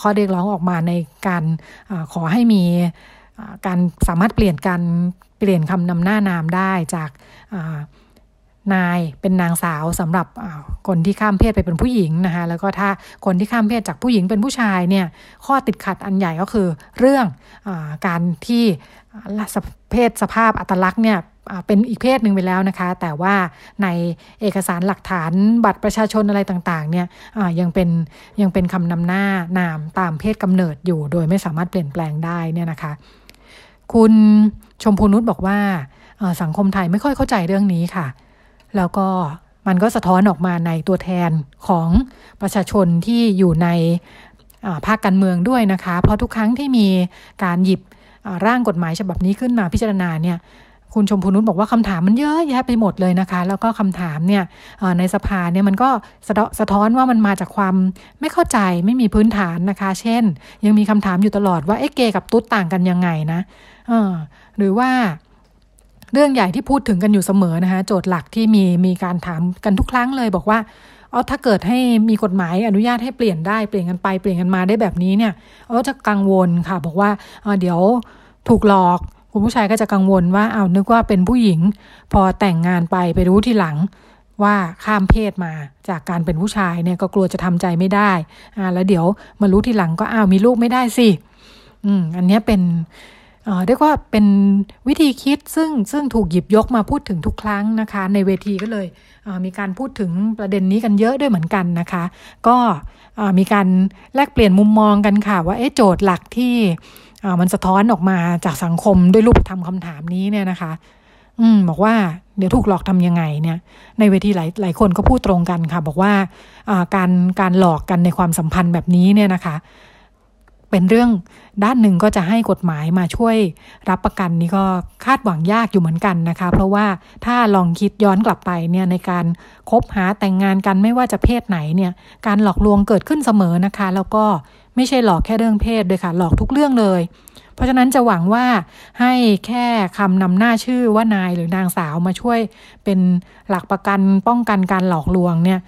ข้อเรียกร้องออกมาในการอขอให้มีการสามารถเปลี่ยนการเปลี่ยนคำนำหน้านามได้จากนายเป็นนางสาวสำหรับคนที่ข้ามเพศไปเป็นผู้หญิงนะคะแล้วก็ถ้าคนที่ข้ามเพศจากผู้หญิงเป็นผู้ชายเนี่ยข้อติดขัดอันใหญ่ก็คือเรื่องอการที่ เพศสภาพอัตลักษณ์เนี่ยเป็นอีกเพศหนึ่งไปแล้วนะคะ แต่ว่าในเอกสารหลักฐานบัตรประชาชนอะไรต่างๆเนี่ยยังเป็นยังเป็นคำนำหน้านามตามเพศกำเนิดอยู่ โดยไม่สามารถเปลี่ยนแปลงได้เนี่ยนะคะ คุณชมพูนุชบอกว่าสังคมไทยไม่ค่อยเข้าใจเรื่องนี้ค่ะ แล้วก็มันก็สะท้อนออกมาในตัวแทนของประชาชนที่อยู่ในภาคการเมืองด้วยนะคะ เพราะทุกครั้งที่มีการหยิบ ร่างกฎหมายฉบับนี้ขึ้นมาพิจารณาเนี่ยคุณชมพูนุชบอกว่าคำถามมันเยอะแยะไปหมดเลยนะคะ แล้วก็คำถามเนี่ยในสภาเนี่ยมันก็สะท้อนว่ามันมาจากความไม่เข้าใจไม่มีพื้นฐานนะคะ เช่น ยังมีคำถามอยู่ตลอดว่าเอ๊ะเกย์กับตุ๊ดต่างกันยังไงนะหรือว่าเรื่องใหญ่ที่พูดถึงกันอยู่เสมอนะคะโจทย์หลักที่มีมีการถามกันทุกครั้งเลยบอกว่า อ๋อถ้าเกิดให้มีกฎหมายอนุญาตให้เปลี่ยนได้เปลี่ยนกันไปเปลี่ยนกันมาได้แบบนี้เนี่ยอ๋อจะกังวลค่ะ บอกว่าเดี๋ยวถูกหลอกคุณผู้ชายก็จะกังวลว่าเอานึกว่าเป็นผู้หญิง พอแต่งงานไปไปรู้ทีหลังว่าข้ามเพศมาจากการเป็นผู้ชายเนี่ยก็กลัวจะทำใจไม่ได้อ่าแล้วเดี๋ยวมารู้ทีหลังก็อ้าวมีลูกไม่ได้สิอืมอันนี้เป็น เรียกว่าเป็นวิธีคิดซึ่งซึ่งถูกหยิบยกมาพูดถึงทุกครั้งนะคะ ในเวทีก็เลยมีการพูดถึงประเด็นนี้กันเยอะด้วยเหมือนกันนะคะ ก็มีการแลกเปลี่ยนมุมมองกันค่ะ ว่าโจทย์หลักที่มันสะท้อนออกมาจากสังคมด้วยรูปธรรมคำถามนี้เนี่ยนะคะ อืมบอกว่าเดี๋ยวถูกหลอกทำยังไงเนี่ย ในเวทีหลายหลายคนก็พูดตรงกันค่ะ บอกว่าการการหลอกกันในความสัมพันธ์แบบนี้เนี่ยนะคะ เป็นเรื่องด้านหนึ่งก็จะให้กฎหมายมาช่วยรับประกันนี่ก็คาดหวังยากอยู่เหมือนกันนะคะ เพราะว่าถ้าลองคิดย้อนกลับไปเนี่ยในการคบหาแต่งงานกันไม่ว่าจะเพศไหนเนี่ยการหลอกลวงเกิดขึ้นเสมอนะคะ แล้วก็ไม่ใช่หลอกแค่เรื่องเพศด้วยค่ะ หลอกทุกเรื่องเลย เพราะฉะนั้นจะหวังว่าให้แค่คำนำหน้าชื่อว่านายหรือนางสาวมาช่วยเป็นหลักประกันป้องกันการหลอกลวงเนี่ย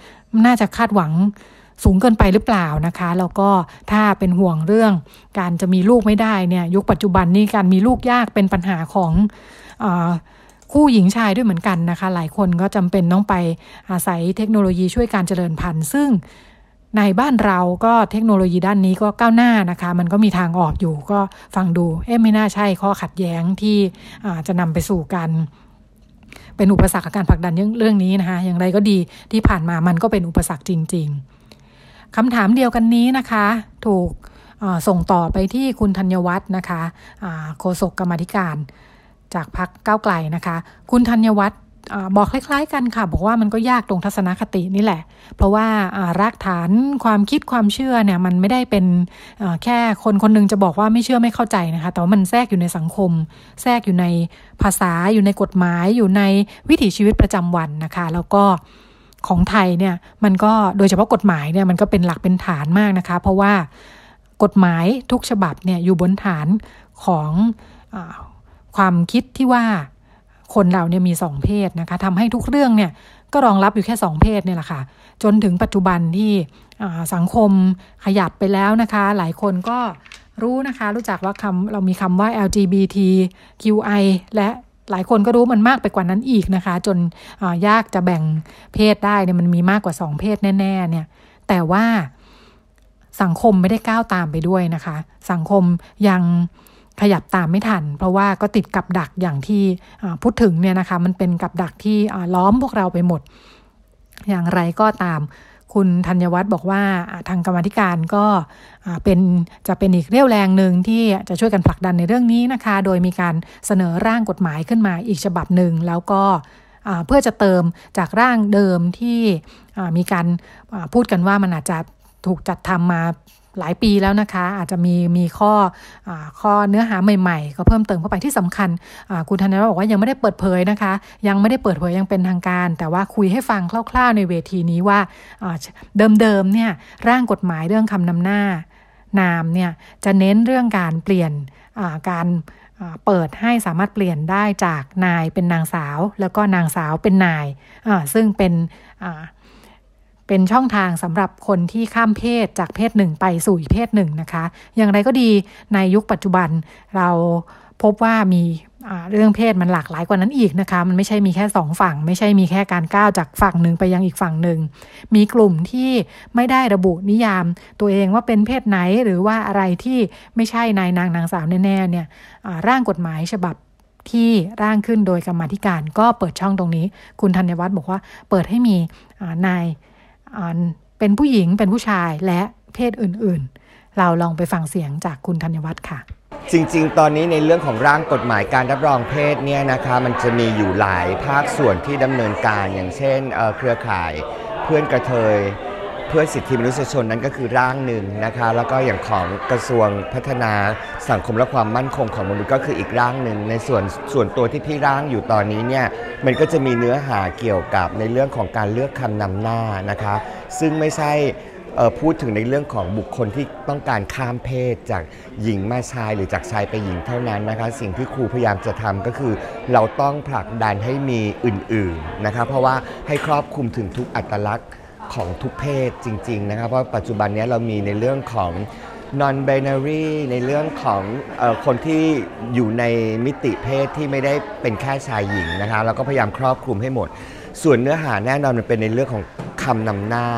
น่าจะคาดหวัง สูงเกินไปหรือเปล่านะคะ แล้วก็ถ้าเป็นห่วงเรื่องการจะมีลูกไม่ได้เนี่ยยุคปัจจุบันนี้การมีลูกยากเป็นปัญหาของอคู่หญิงชายด้วยเหมือนกันนะคะ หลายคนก็จำเป็นต้องไปอาศัยเทคโนโลยีช่วยการเจริญพันธุ์ ซึ่งในบ้านเราก็เทคโนโลยีด้านนี้ก็ก้าวหน้านะคะ มันก็มีทางออกอยู่ก็ฟังดูเอ๊ะไม่น่าใช่ข้อขัดแย้งที่จะนำไปสู่การเป็นอุปสรรคการผลักดันเรื่องนี้นะคะ อย่างไรก็ดีที่ผ่านมามันก็เป็นอุปสรรคจริง ๆ คำถามเดียวกันนี้นะคะ ถูกส่งต่อไปที่คุณธัญวัฒน์นะคะโฆษกกรรมธิการ จากพักเก้าไกลนะคะ คุณธัญวัฒน์บอกคล้าย ๆ กันค่ะ บอกว่ามันก็ยากตรงทัศนคตินี่แหละ เพราะว่ารากฐานความคิดความเชื่อเนี่ยมันไม่ได้เป็นแค่คนคนนึงจะบอกว่าไม่เชื่อไม่เข้าใจนะคะ แต่ว่ามันแทรกอยู่ในสังคม แทรกอยู่ในภาษาอยู่ในกฎหมาย อยู่ในวิถีชีวิตประจำวันนะคะ แล้วก็ ของไทยเนี่ยมันก็โดยเฉพาะกฎหมายเนี่ยมันก็เป็นหลักเป็นฐานมากนะคะ เพราะว่ากฎหมายทุกฉบับเนี่ยอยู่บนฐานของอความคิดที่ว่าคนเราเนี่ยมีสองเพศนะคะทำให้ทุกเรื่องเนี่ยก็รองรับอยู่แค่สองเพศเนี่ยแหละค่ะ จนถึงปัจจุบันที่สังคมขยับไปแล้วนะคะ หลายคนก็รู้นะคะ รู้จักว่าคำเรามีคำว่า LGBTQI และ หลายคนก็รู้มันมากไปกว่านั้นอีกนะคะ จนยากจะแบ่งเพศได้เนี่ยมันมีมากกว่าสองเพศแน่ ๆ เนี่ย แต่ว่าสังคมไม่ได้ก้าวตามไปด้วยนะคะ สังคมยังขยับตามไม่ทัน เพราะว่าก็ติดกับดักอย่างที่พูดถึงเนี่ยนะคะ มันเป็นกับดักที่ล้อมพวกเราไปหมด อย่างไรก็ตาม คุณธัญวัฒน์บอกว่าทางกรรมธิการก็เป็นจะเป็นอีกเรี่ยวแรงหนึ่งที่จะช่วยกันผลักดันในเรื่องนี้นะคะ โดยมีการเสนอร่างกฎหมายขึ้นมาอีกฉบับหนึ่งแล้วก็เพื่อจะเติมจากร่างเดิมที่มีการพูดกันว่ามันอาจจะถูกจัดทำมา หลายปีแล้วนะคะ อาจจะมีมีข้ออข้อเนื้อหาใหม่ๆ ก็เพิ่มเติมเข้าไปที่สำคัญคุณธนวัฒน์บอกว่ายังไม่ได้เปิดเผยนะคะ ยังไม่ได้เปิดเผยยังเป็นทางการ แต่ว่าคุยให้ฟังคร่าวๆในเวทีนี้ว่าเดิมๆเนี่ยร่างกฎหมายเรื่องคำนำหน้านามเนี่ยจะเน้นเรื่องการเปลี่ยนการเปิดให้สามารถเปลี่ยนได้จากนายเป็นนางสาว แล้วก็นางสาวเป็นนายซึ่งเป็น เป็นช่องทางสำหรับคนที่ข้ามเพศจากเพศหนึ่งไปสู่อีกเพศหนึ่งนะคะ อย่างไรก็ดีในยุคปัจจุบันเราพบว่ามีเรื่องเพศมันหลากหลายกว่านั้นอีกนะคะ มันไม่ใช่มีแค่สองฝั่ง ไม่ใช่มีแค่การก้าวจากฝั่งหนึ่งไปยังอีกฝั่งหนึ่ง มีกลุ่มที่ไม่ได้ระบุนิยามตัวเองว่าเป็นเพศไหนหรือว่าอะไรที่ไม่ใช่นายนางนางสาวแน่ๆเนี่ยร่างกฎหมายฉบับที่ร่างขึ้นโดยกรรมธิการก็เปิดช่องตรงนี้ คุณธัญวัฒน์บอกว่าเปิดให้มีนาย เป็นผู้หญิงเป็นผู้ชายและเพศอื่นๆ เราลองไปฟังเสียงจากคุณธัญวัฒน์ค่ะ จริงๆ ตอนนี้ในเรื่องของร่างกฎหมายการรับรองเพศเนี่ยนะคะมันจะมีอยู่หลายภาคส่วนที่ดำเนินการอย่างเช่นเครือข่ายเพื่อนกระเทย เพื่อสิทธิมนุษยชนนั้นก็คือร่างหนึ่งนะคะ แล้วก็อย่างของกระทรวงพัฒนาสังคมและความมั่นคงของมนุษย์ก็คืออีกร่างหนึ่งในส่วนส่วนตัวที่พี่ร่างอยู่ตอนนี้เนี่ยมันก็จะมีเนื้อหาเกี่ยวกับในเรื่องของการเลือกคำนำหน้านะคะ ซึ่งไม่ใช่พูดถึงในเรื่องของบุคคลที่ต้องการข้ามเพศจากหญิงมาชายหรือจากชายไปหญิงเท่านั้นนะคะ สิ่งที่ครูพยายามจะทำก็คือ เราต้องผลักดันให้มีอื่นๆนะคะเพราะว่าให้ครอบคลุมถึงทุกอัตลักษณ์ ของทุกเพศจริง ๆ นะครับ เพราะปัจจุบันนี้เรามีในเรื่องของ non binary ในเรื่องของออคนที่อยู่ในมิติเพศที่ไม่ได้เป็นแค่ชายหญิงนะคะเราก็พยายามครอบคลุมให้หมด ส่วนเนื้อหาแน่นอนมันเป็นในเรื่องของคำนำหน้า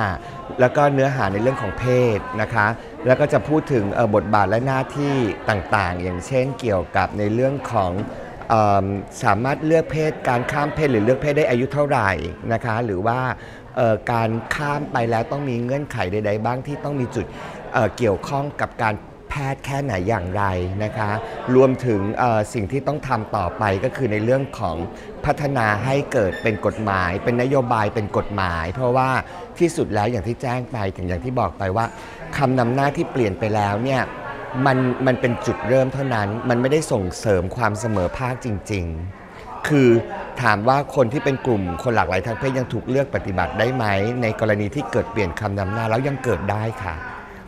แล้วก็เนื้อหาในเรื่องของเพศนะคะ แล้วก็จะพูดถึงบทบาทและหน้าที่ต่างๆ อย่างเช่นเกี่ยวกับในเรื่องของสามารถเลือกเพศการข้ามเพศหรือเลือกเพศได้อายุเท่าไหร่นะคะ หรือว่า การข้ามไปแล้วต้องมีเงื่อนไขใด ๆ บ้างที่ต้องมีจุดเเกี่ยวข้องกับการแพทย์แค่ไหนอย่างไรนะคะ รวมถึงสิ่งที่ต้องทำต่อไปก็คือในเรื่องของพัฒนาให้เกิดเป็นกฎหมาย เป็นนโยบายเป็นกฎหมาย เพราะว่าที่สุดแล้วอย่างที่แจ้งไปถึงอย่างที่บอกไปว่าคำนำหน้าที่เปลี่ยนไปแล้วเนี่ยมันมันเป็นจุดเริ่มเท่านั้น มันไม่ได้ส่งเสริมความเสมอภาคจริง ๆ คือถามว่าคนที่เป็นกลุ่มคนหลากหลายทางเพศยังถูกเลือกปฏิบัติได้ไหม ในกรณีที่เกิดเปลี่ยนคำนำหน้าแล้วยังเกิดได้ค่ะ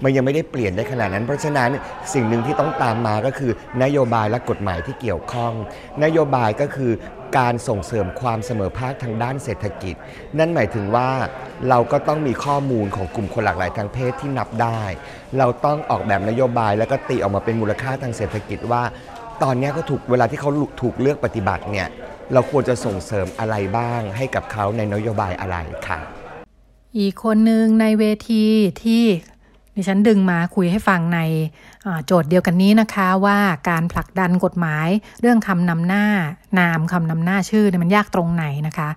มันยังไม่ได้เปลี่ยนได้ขนาดนั้น เพราะฉะนั้นสิ่งหนึ่งที่ต้องตามมาก็คือนโยบายและกฎหมายที่เกี่ยวข้อง นโยบายก็คือการส่งเสริมความเสมอภาคทางด้านเศรษฐกิจ นั่นหมายถึงว่าเราก็ต้องมีข้อมูลของกลุ่มคนหลากหลายทางเพศที่นับได้ เราต้องออกแบบนโยบายแล้วก็ตีออกมาเป็นมูลค่าทางเศรษฐกิจว่า ตอนนี้เขาถูกเวลาที่เขาถูกเลือกปฏิบัติเนี่ยเราควรจะส่งเสริมอะไรบ้างให้กับเขาในนโยบายอะไรค่ะ อีกคนหนึ่งในเวทีที่ดิฉันดึงมาคุยให้ฟังในโจทย์เดียวกันนี้นะคะว่าการผลักดันกฎหมายเรื่องคำนำหน้านามคำนำหน้าชื่อเนี่ยมันยากตรงไหนนะคะ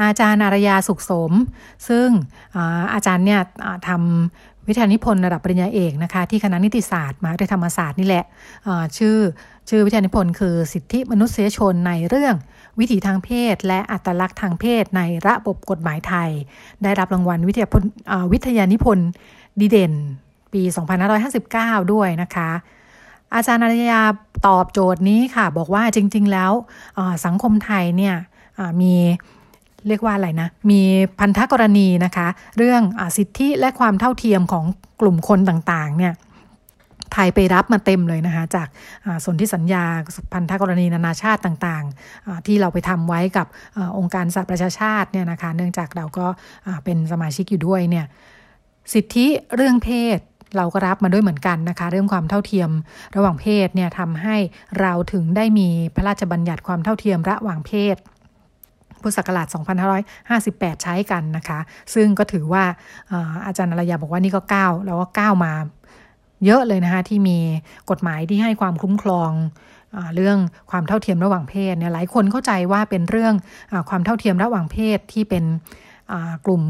อาจารย์อารยาสุขสม ซึ่งอาจารย์เนี่ยทำ วิทยานิพนธ์ระดับปริญญาเอกนะคะที่คณะนิติศาสตร์มหาวิทยาลัยธรรมศาสตร์นี่แหละชื่อชื่อวิทยานิพนธ์คือสิทธิมนุษยชนในเรื่องวิถีทางเพศ และอัตลักษณ์ทางเพศในระบบกฎหมายไทย ได้รับรางวัลวิทยาวิทยานิพนธ์ดีเด่น ปี 2559 ด้วยนะคะอาจารย์อารยาตอบโจทย์นี้ค่ะ บอกว่าจริง ๆ แล้วสังคมไทยเนี่ยมี เรียกว่าอะไรนะ มีพันธกรณีนะคะ เรื่องอสิทธิและความเท่าเทียมของกลุ่มคนต่างๆ เนี่ยไทยไปรับมาเต็มเลยนะคะจากสนธิสัญญาพันธกรณีนานาชาติต่างๆ ที่เราไปทำไว้กับอองค์การสหประชาชาติเนี่ยนะคะเนื่องจากเราก็เป็นสมาชิกอยู่ด้วยเนี่ยสิทธิเรื่องเพศเราก็รับมาด้วยเหมือนกันนะคะ เรื่องความเท่าเทียมระหว่างเพศเนี่ยทำให้เราถึงได้มีพระราชบัญญัติความเท่าเทียมระหว่างเพศ พุทธศักราช 2558 ใช้กันนะคะ ซึ่งก็ถือว่าอาจารย์อรยาบอกว่านี่ก็ก้าวแล้วก็ก้าวมาเยอะเลยนะคะที่มีกฎหมายที่ให้ความคุ้มครองเรื่องความเท่าเทียมระหว่างเพศเนี่ยหลายคนเข้าใจว่าเป็นเรื่องอความเท่าเทียมระหว่างเพศที่เป็นกลุ่ม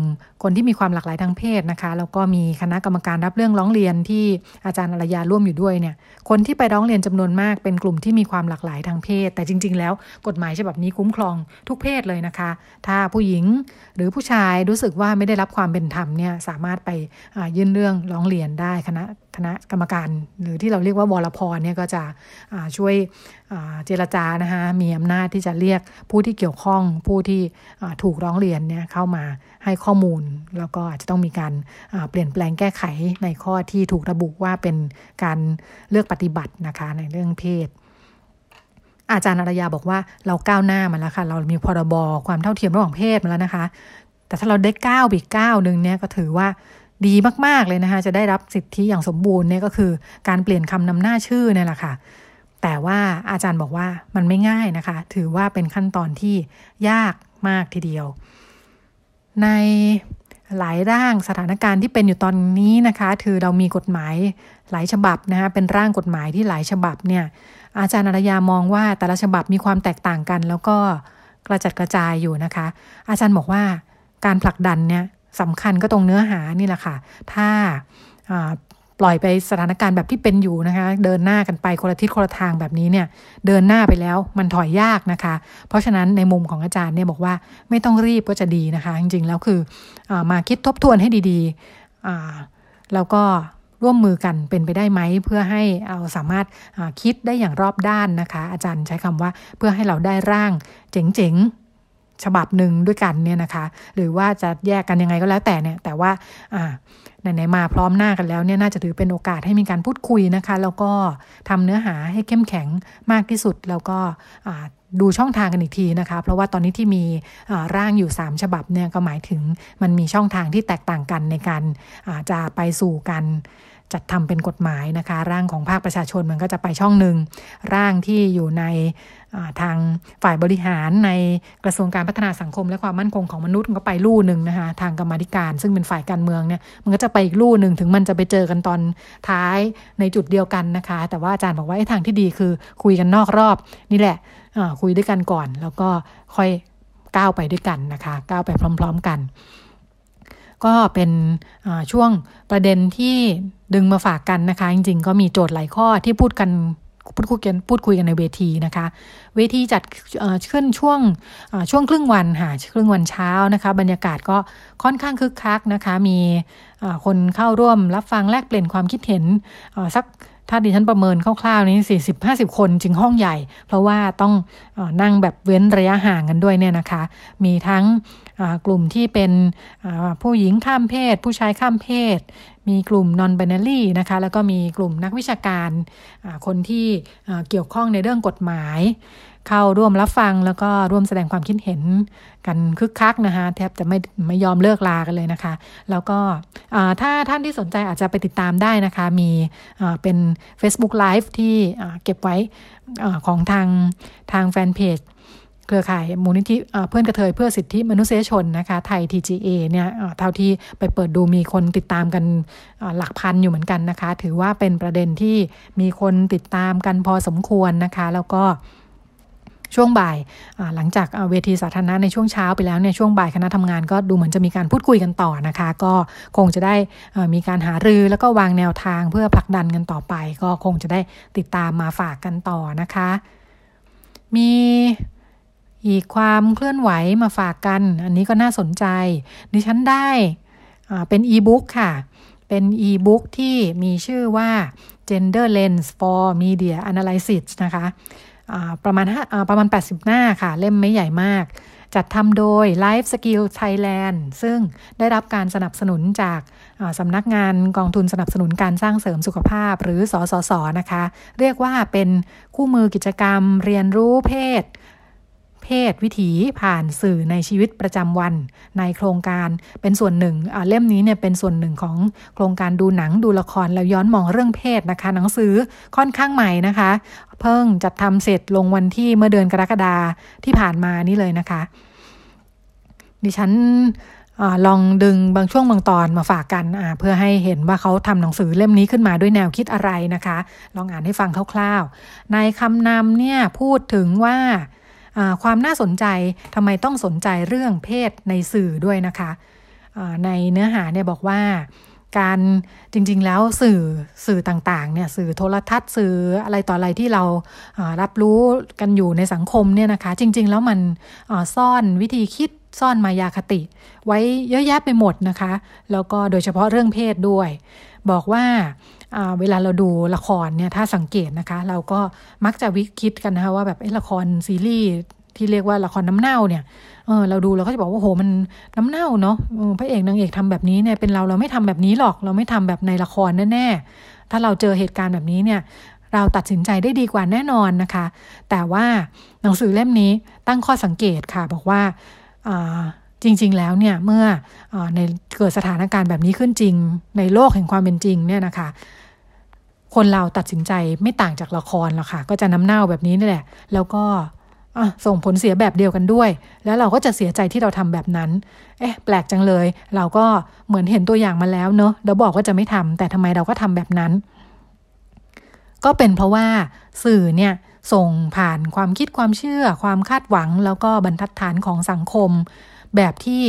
คนที่มีความหลากหลายทางเพศนะคะ แล้วก็มีคณะกรรมการรับเรื่องร้องเรียนที่อาจารย์อรยาร่วมอยู่ด้วยเนี่ย คนที่ไปร้องเรียนจำนวนมากเป็นกลุ่มที่มีความหลากหลายทางเพศ แต่จริง ๆ แล้วกฎหมายฉบับนี้คุ้มครองทุกเพศเลยนะคะ ถ้าผู้หญิงหรือผู้ชายรู้สึกว่าไม่ได้รับความเป็นธรรมเนี่ยสามารถไปยื่นเรื่องร้องเรียนได้คณะคณะกรรมการหรือที่เราเรียกว่าวรพรเนี่ยก็จะช่วยเจรจานะคะมีอำนาจที่จะเรียกผู้ที่เกี่ยวข้องผู้ที่ถูกร้องเรียนเนี่ยเข้ามาให้ข้อมูล แล้วก็อาจจะต้องมีการเปลี่ยนแปลงแก้ไขในข้อที่ถูกระบุว่าเป็นการเลือกปฏิบัตินะคะในเรื่องเพศอาจารย์อารยาบอกว่าเราก้าวหน้ามาแล้วค่ะ เรามีพรบความเท่าเทียมระหว่างเพศมาแล้วนะคะ แต่ถ้าเราได้ก้าวอีกก้าวหนึ่งเนี่ยก็ถือว่าดีมาก ๆ เลยนะคะ จะได้รับสิทธิอย่างสมบูรณ์เนี่ยก็คือการเปลี่ยนคำนำหน้าชื่อเนี่ยแหละค่ะ แต่ว่าอาจารย์บอกว่ามันไม่ง่ายนะคะ ถือว่าเป็นขั้นตอนที่ยากมากทีเดียว ในหลายร่างสถานการณ์ที่เป็นอยู่ตอนนี้นะคะคือเรามีกฎหมายหลายฉบับนะคะเป็นร่างกฎหมายที่หลายฉบับเนี่ยอาจารย์นรยามองว่าแต่ละฉบับมีความแตกต่างกัน แล้วก็กระจัดกระจายอยู่นะคะ อาจารย์บอกว่าการผลักดันเนี่ยสำคัญก็ตรงเนื้อหานี่แหละค่ะ ถ้า ปล่อยไปสถานการณ์แบบที่เป็นอยู่นะคะ เดินหน้ากันไปคนละทิศคนละทางแบบนี้เนี่ย เดินหน้าไปแล้วมันถอยยากนะคะ เพราะฉะนั้นในมุมของอาจารย์เนี่ยบอกว่าไม่ต้องรีบก็จะดีนะคะ จริงๆแล้วคืออมาคิดทบทวนให้ดีๆแล้วก็ร่วมมือกันเป็นไปได้ไหม เพื่อให้เราสามารถคิดได้อย่างรอบด้านนะคะ อาจารย์ใช้คำว่าเพื่อให้เราได้ร่างเจ๋งๆฉบับหนึ่งด้วยกันเนี่ยนะคะ หรือว่าจะแยกกันยังไงก็แล้วแต่เนี่ยแต่ว่า ไหนๆมาพร้อมหน้ากันแล้วเนี่ยน่าจะถือเป็นโอกาสให้มีการพูดคุยนะคะ แล้วก็ทำเนื้อหาให้เข้มแข็งมากที่สุดแล้วก็ดูช่องทางกันอีกทีนะคะ เพราะว่าตอนนี้ที่มีร่างอยู่ 3 ฉบับเนี่ยก็หมายถึงมันมีช่องทางที่แตกต่างกันในการจะไปสู่กันจัดทำเป็นกฎหมายนะคะ ร่างของภาคประชาชนมันก็จะไปช่องหนึ่งร่างที่อยู่ใน ทางฝ่ายบริหารในกระทรวงการพัฒนาสังคม และความมั่นคงของมนุษย์มันก็ไปลู่หนึ่งนะคะทางกรรมธิการ ซึ่งเป็นฝ่ายการเมืองเนี่ยมันก็จะไปอีกลู่หนึ่งถึงมันจะไปเจอกันตอนท้ายในจุดเดียวกันนะคะ แต่ว่าอาจารย์บอกว่าไอ้ทางที่ดีคือคุยกันนอกรอบนี่แหละคุยด้วยกันก่อน แล้วก็ค่อยก้าวไปด้วยกันนะคะก้าวไปพร้อม ๆกัน ก็เป็นช่วงประเด็นที่ดึงมาฝากกันนะคะ จริง ๆ ก็มีโจทย์หลายข้อที่พูดกัน พูดคุยกันพูดคุยกันในเวทีนะคะ เวทีจัดขึ้นช่วงช่วงครึ่งวันค่ะครึ่งวันเช้านะคะ บรรยากาศก็ค่อนข้างคึกคักนะคะ มีคนเข้าร่วมรับฟังแลกเปลี่ยนความคิดเห็นสัก ถ้าดิฉันประเมินคร่าวๆนี้สี่สิบห้าสิบคนจริงห้องใหญ่ เพราะว่าต้องอนั่งแบบเว้นระยะห่างกันด้วยเนี่ยนะคะ มีทั้งกลุ่มที่เป็นผู้หญิงข้ามเพศ ผู้ชายข้ามเพศ มีกลุ่ม non binary นะคะ แล้วก็มีกลุ่มนักวิชาการคนที่เกี่ยวข้องในเรื่องกฎหมาย เข้าร่วมรับฟังแล้วก็ร่วมแสดงความคิดเห็นกันคึกคักนะคะแทบจะไม่ไม่ยอมเลิกลากันเลยนะคะ แล้วก็ถ้าท่านที่สนใจอาจจะไปติดตามได้นะคะ มีเป็น Facebook Live ที่เก็บไว้ของทางทางแฟนเพจเครือข่ายมูลนิธิเพื่อนกระเทยเพื่อสิทธิมนุษยชนนะคะไทย TGA เนี่ยเท่าที่ไปเปิดดูมีคนติดตามกันหลักพันอยู่เหมือนกันนะคะ ถือว่าเป็นประเด็นที่มีคนติดตามกันพอสมควรนะคะ แล้วก็ ช่วงบ่ายหลังจากเวทีสาธารณะในช่วงเช้าไปแล้วเนี่ยช่วงบ่ายคณะทำงานก็ดูเหมือนจะมีการพูดคุยกันต่อนะคะ ก็คงจะได้มีการหารือแล้วก็วางแนวทางเพื่อผลักดันกันต่อไป ก็คงจะได้ติดตามมาฝากกันต่อนะคะ มีอีกความเคลื่อนไหวมาฝากกัน อันนี้ก็น่าสนใจ ดิฉันได้เป็นอีบุ๊กค่ะ เป็นอีบุ๊กที่มีชื่อว่า Gender Lens for Media Analysis นะคะ ประมาณประมาณ 80 หน้าค่ะ เล่มไม่ใหญ่มาก จัดทำโดย Life Skill Thailand ซึ่งได้รับการสนับสนุนจากสำนักงานกองทุนสนับสนุนการสร้างเสริมสุขภาพหรือสสสนะคะ เรียกว่าเป็นคู่มือกิจกรรม เรียนรู้เพศ เพศวิถีผ่านสื่อในชีวิตประจำวัน ในโครงการเป็นส่วนหนึ่งเล่มนี้เนี่ยเป็นส่วนหนึ่งของโครงการดูหนังดูละครแล้วย้อนมองเรื่องเพศนะคะ หนังสือค่อนข้างใหม่นะคะ เพิ่งจัดทำเสร็จลงวันที่เมื่อเดือนกรกฎาที่ผ่านมานี่เลยนะคะ ดิฉันอลองดึงบางช่วงบางตอนมาฝากกันเพื่อให้เห็นว่าเขาทำหนังสือเล่มนี้ขึ้นมาด้วยแนวคิดอะไรนะคะ ลองอ่านให้ฟังคร่าวๆ ในคำนำเนี่ยพูดถึงว่า ความน่าสนใจทำไมต้องสนใจเรื่องเพศในสื่อด้วยนะคะในเนื้อหาเนี่ยบอกว่าการจริงๆแล้วสื่อสื่อต่างๆเนี่ยสื่อโทรทัศน์สื่ออะไรต่ออะไรที่เรารับรู้กันอยู่ในสังคมเนี่ยนะคะ จริง ๆ แล้วมันซ่อนวิธีคิดซ่อนมายาคติ ไว้เยอะแยะไปหมดนะคะ แล้วก็โดยเฉพาะเรื่องเพศด้วย บอกว่าเวลาเราดูละครเนี่ยถ้าสังเกตนะคะ เราก็มักจะวิคิดกันนะคะว่าแบบละครซีรีส์ที่เรียกว่าละครน้ำเน่าเนี่ยเออเราดูเราก็จะบอกว่าโหมันน้ำเน่าเนาะพระเอกนางเอกทำแบบนี้เนี่ยเป็นเราเราไม่ทำแบบนี้หรอก เราไม่ทำแบบในละครแน่ๆถ้าเราเจอเหตุการณ์แบบนี้เนี่ยเราตัดสินใจได้ดีกว่าแน่นอนนะคะ แต่ว่าหนังสือเล่มนี้ตั้งข้อสังเกตค่ะ บอกว่า จริง ๆ แล้วเนี่ยเมื่ออในเกิดสถานการณ์แบบนี้ขึ้นจริง ในโลกแห่งความเป็นจริงเนี่ยนะคะคนเราตัดสินใจไม่ต่างจากละครหรอกค่ะ ก็จะน้ำเน่าแบบนี้นี่แหละ แล้วก็ส่งผลเสียแบบเดียวกันด้วย แล้วเราก็จะเสียใจที่เราทำแบบนั้น เอ๊ะ แปลกจังเลย เราก็เหมือนเห็นตัวอย่างมาแล้วเนอะเราบอกว่าจะไม่ทำแต่ทำไมเราก็ทำแบบนั้น ก็เป็นเพราะว่าสื่อเนี่ยส่งผ่านความคิดความเชื่อ ความคาดหวัง แล้วก็บรรทัดฐานของสังคม แบบที่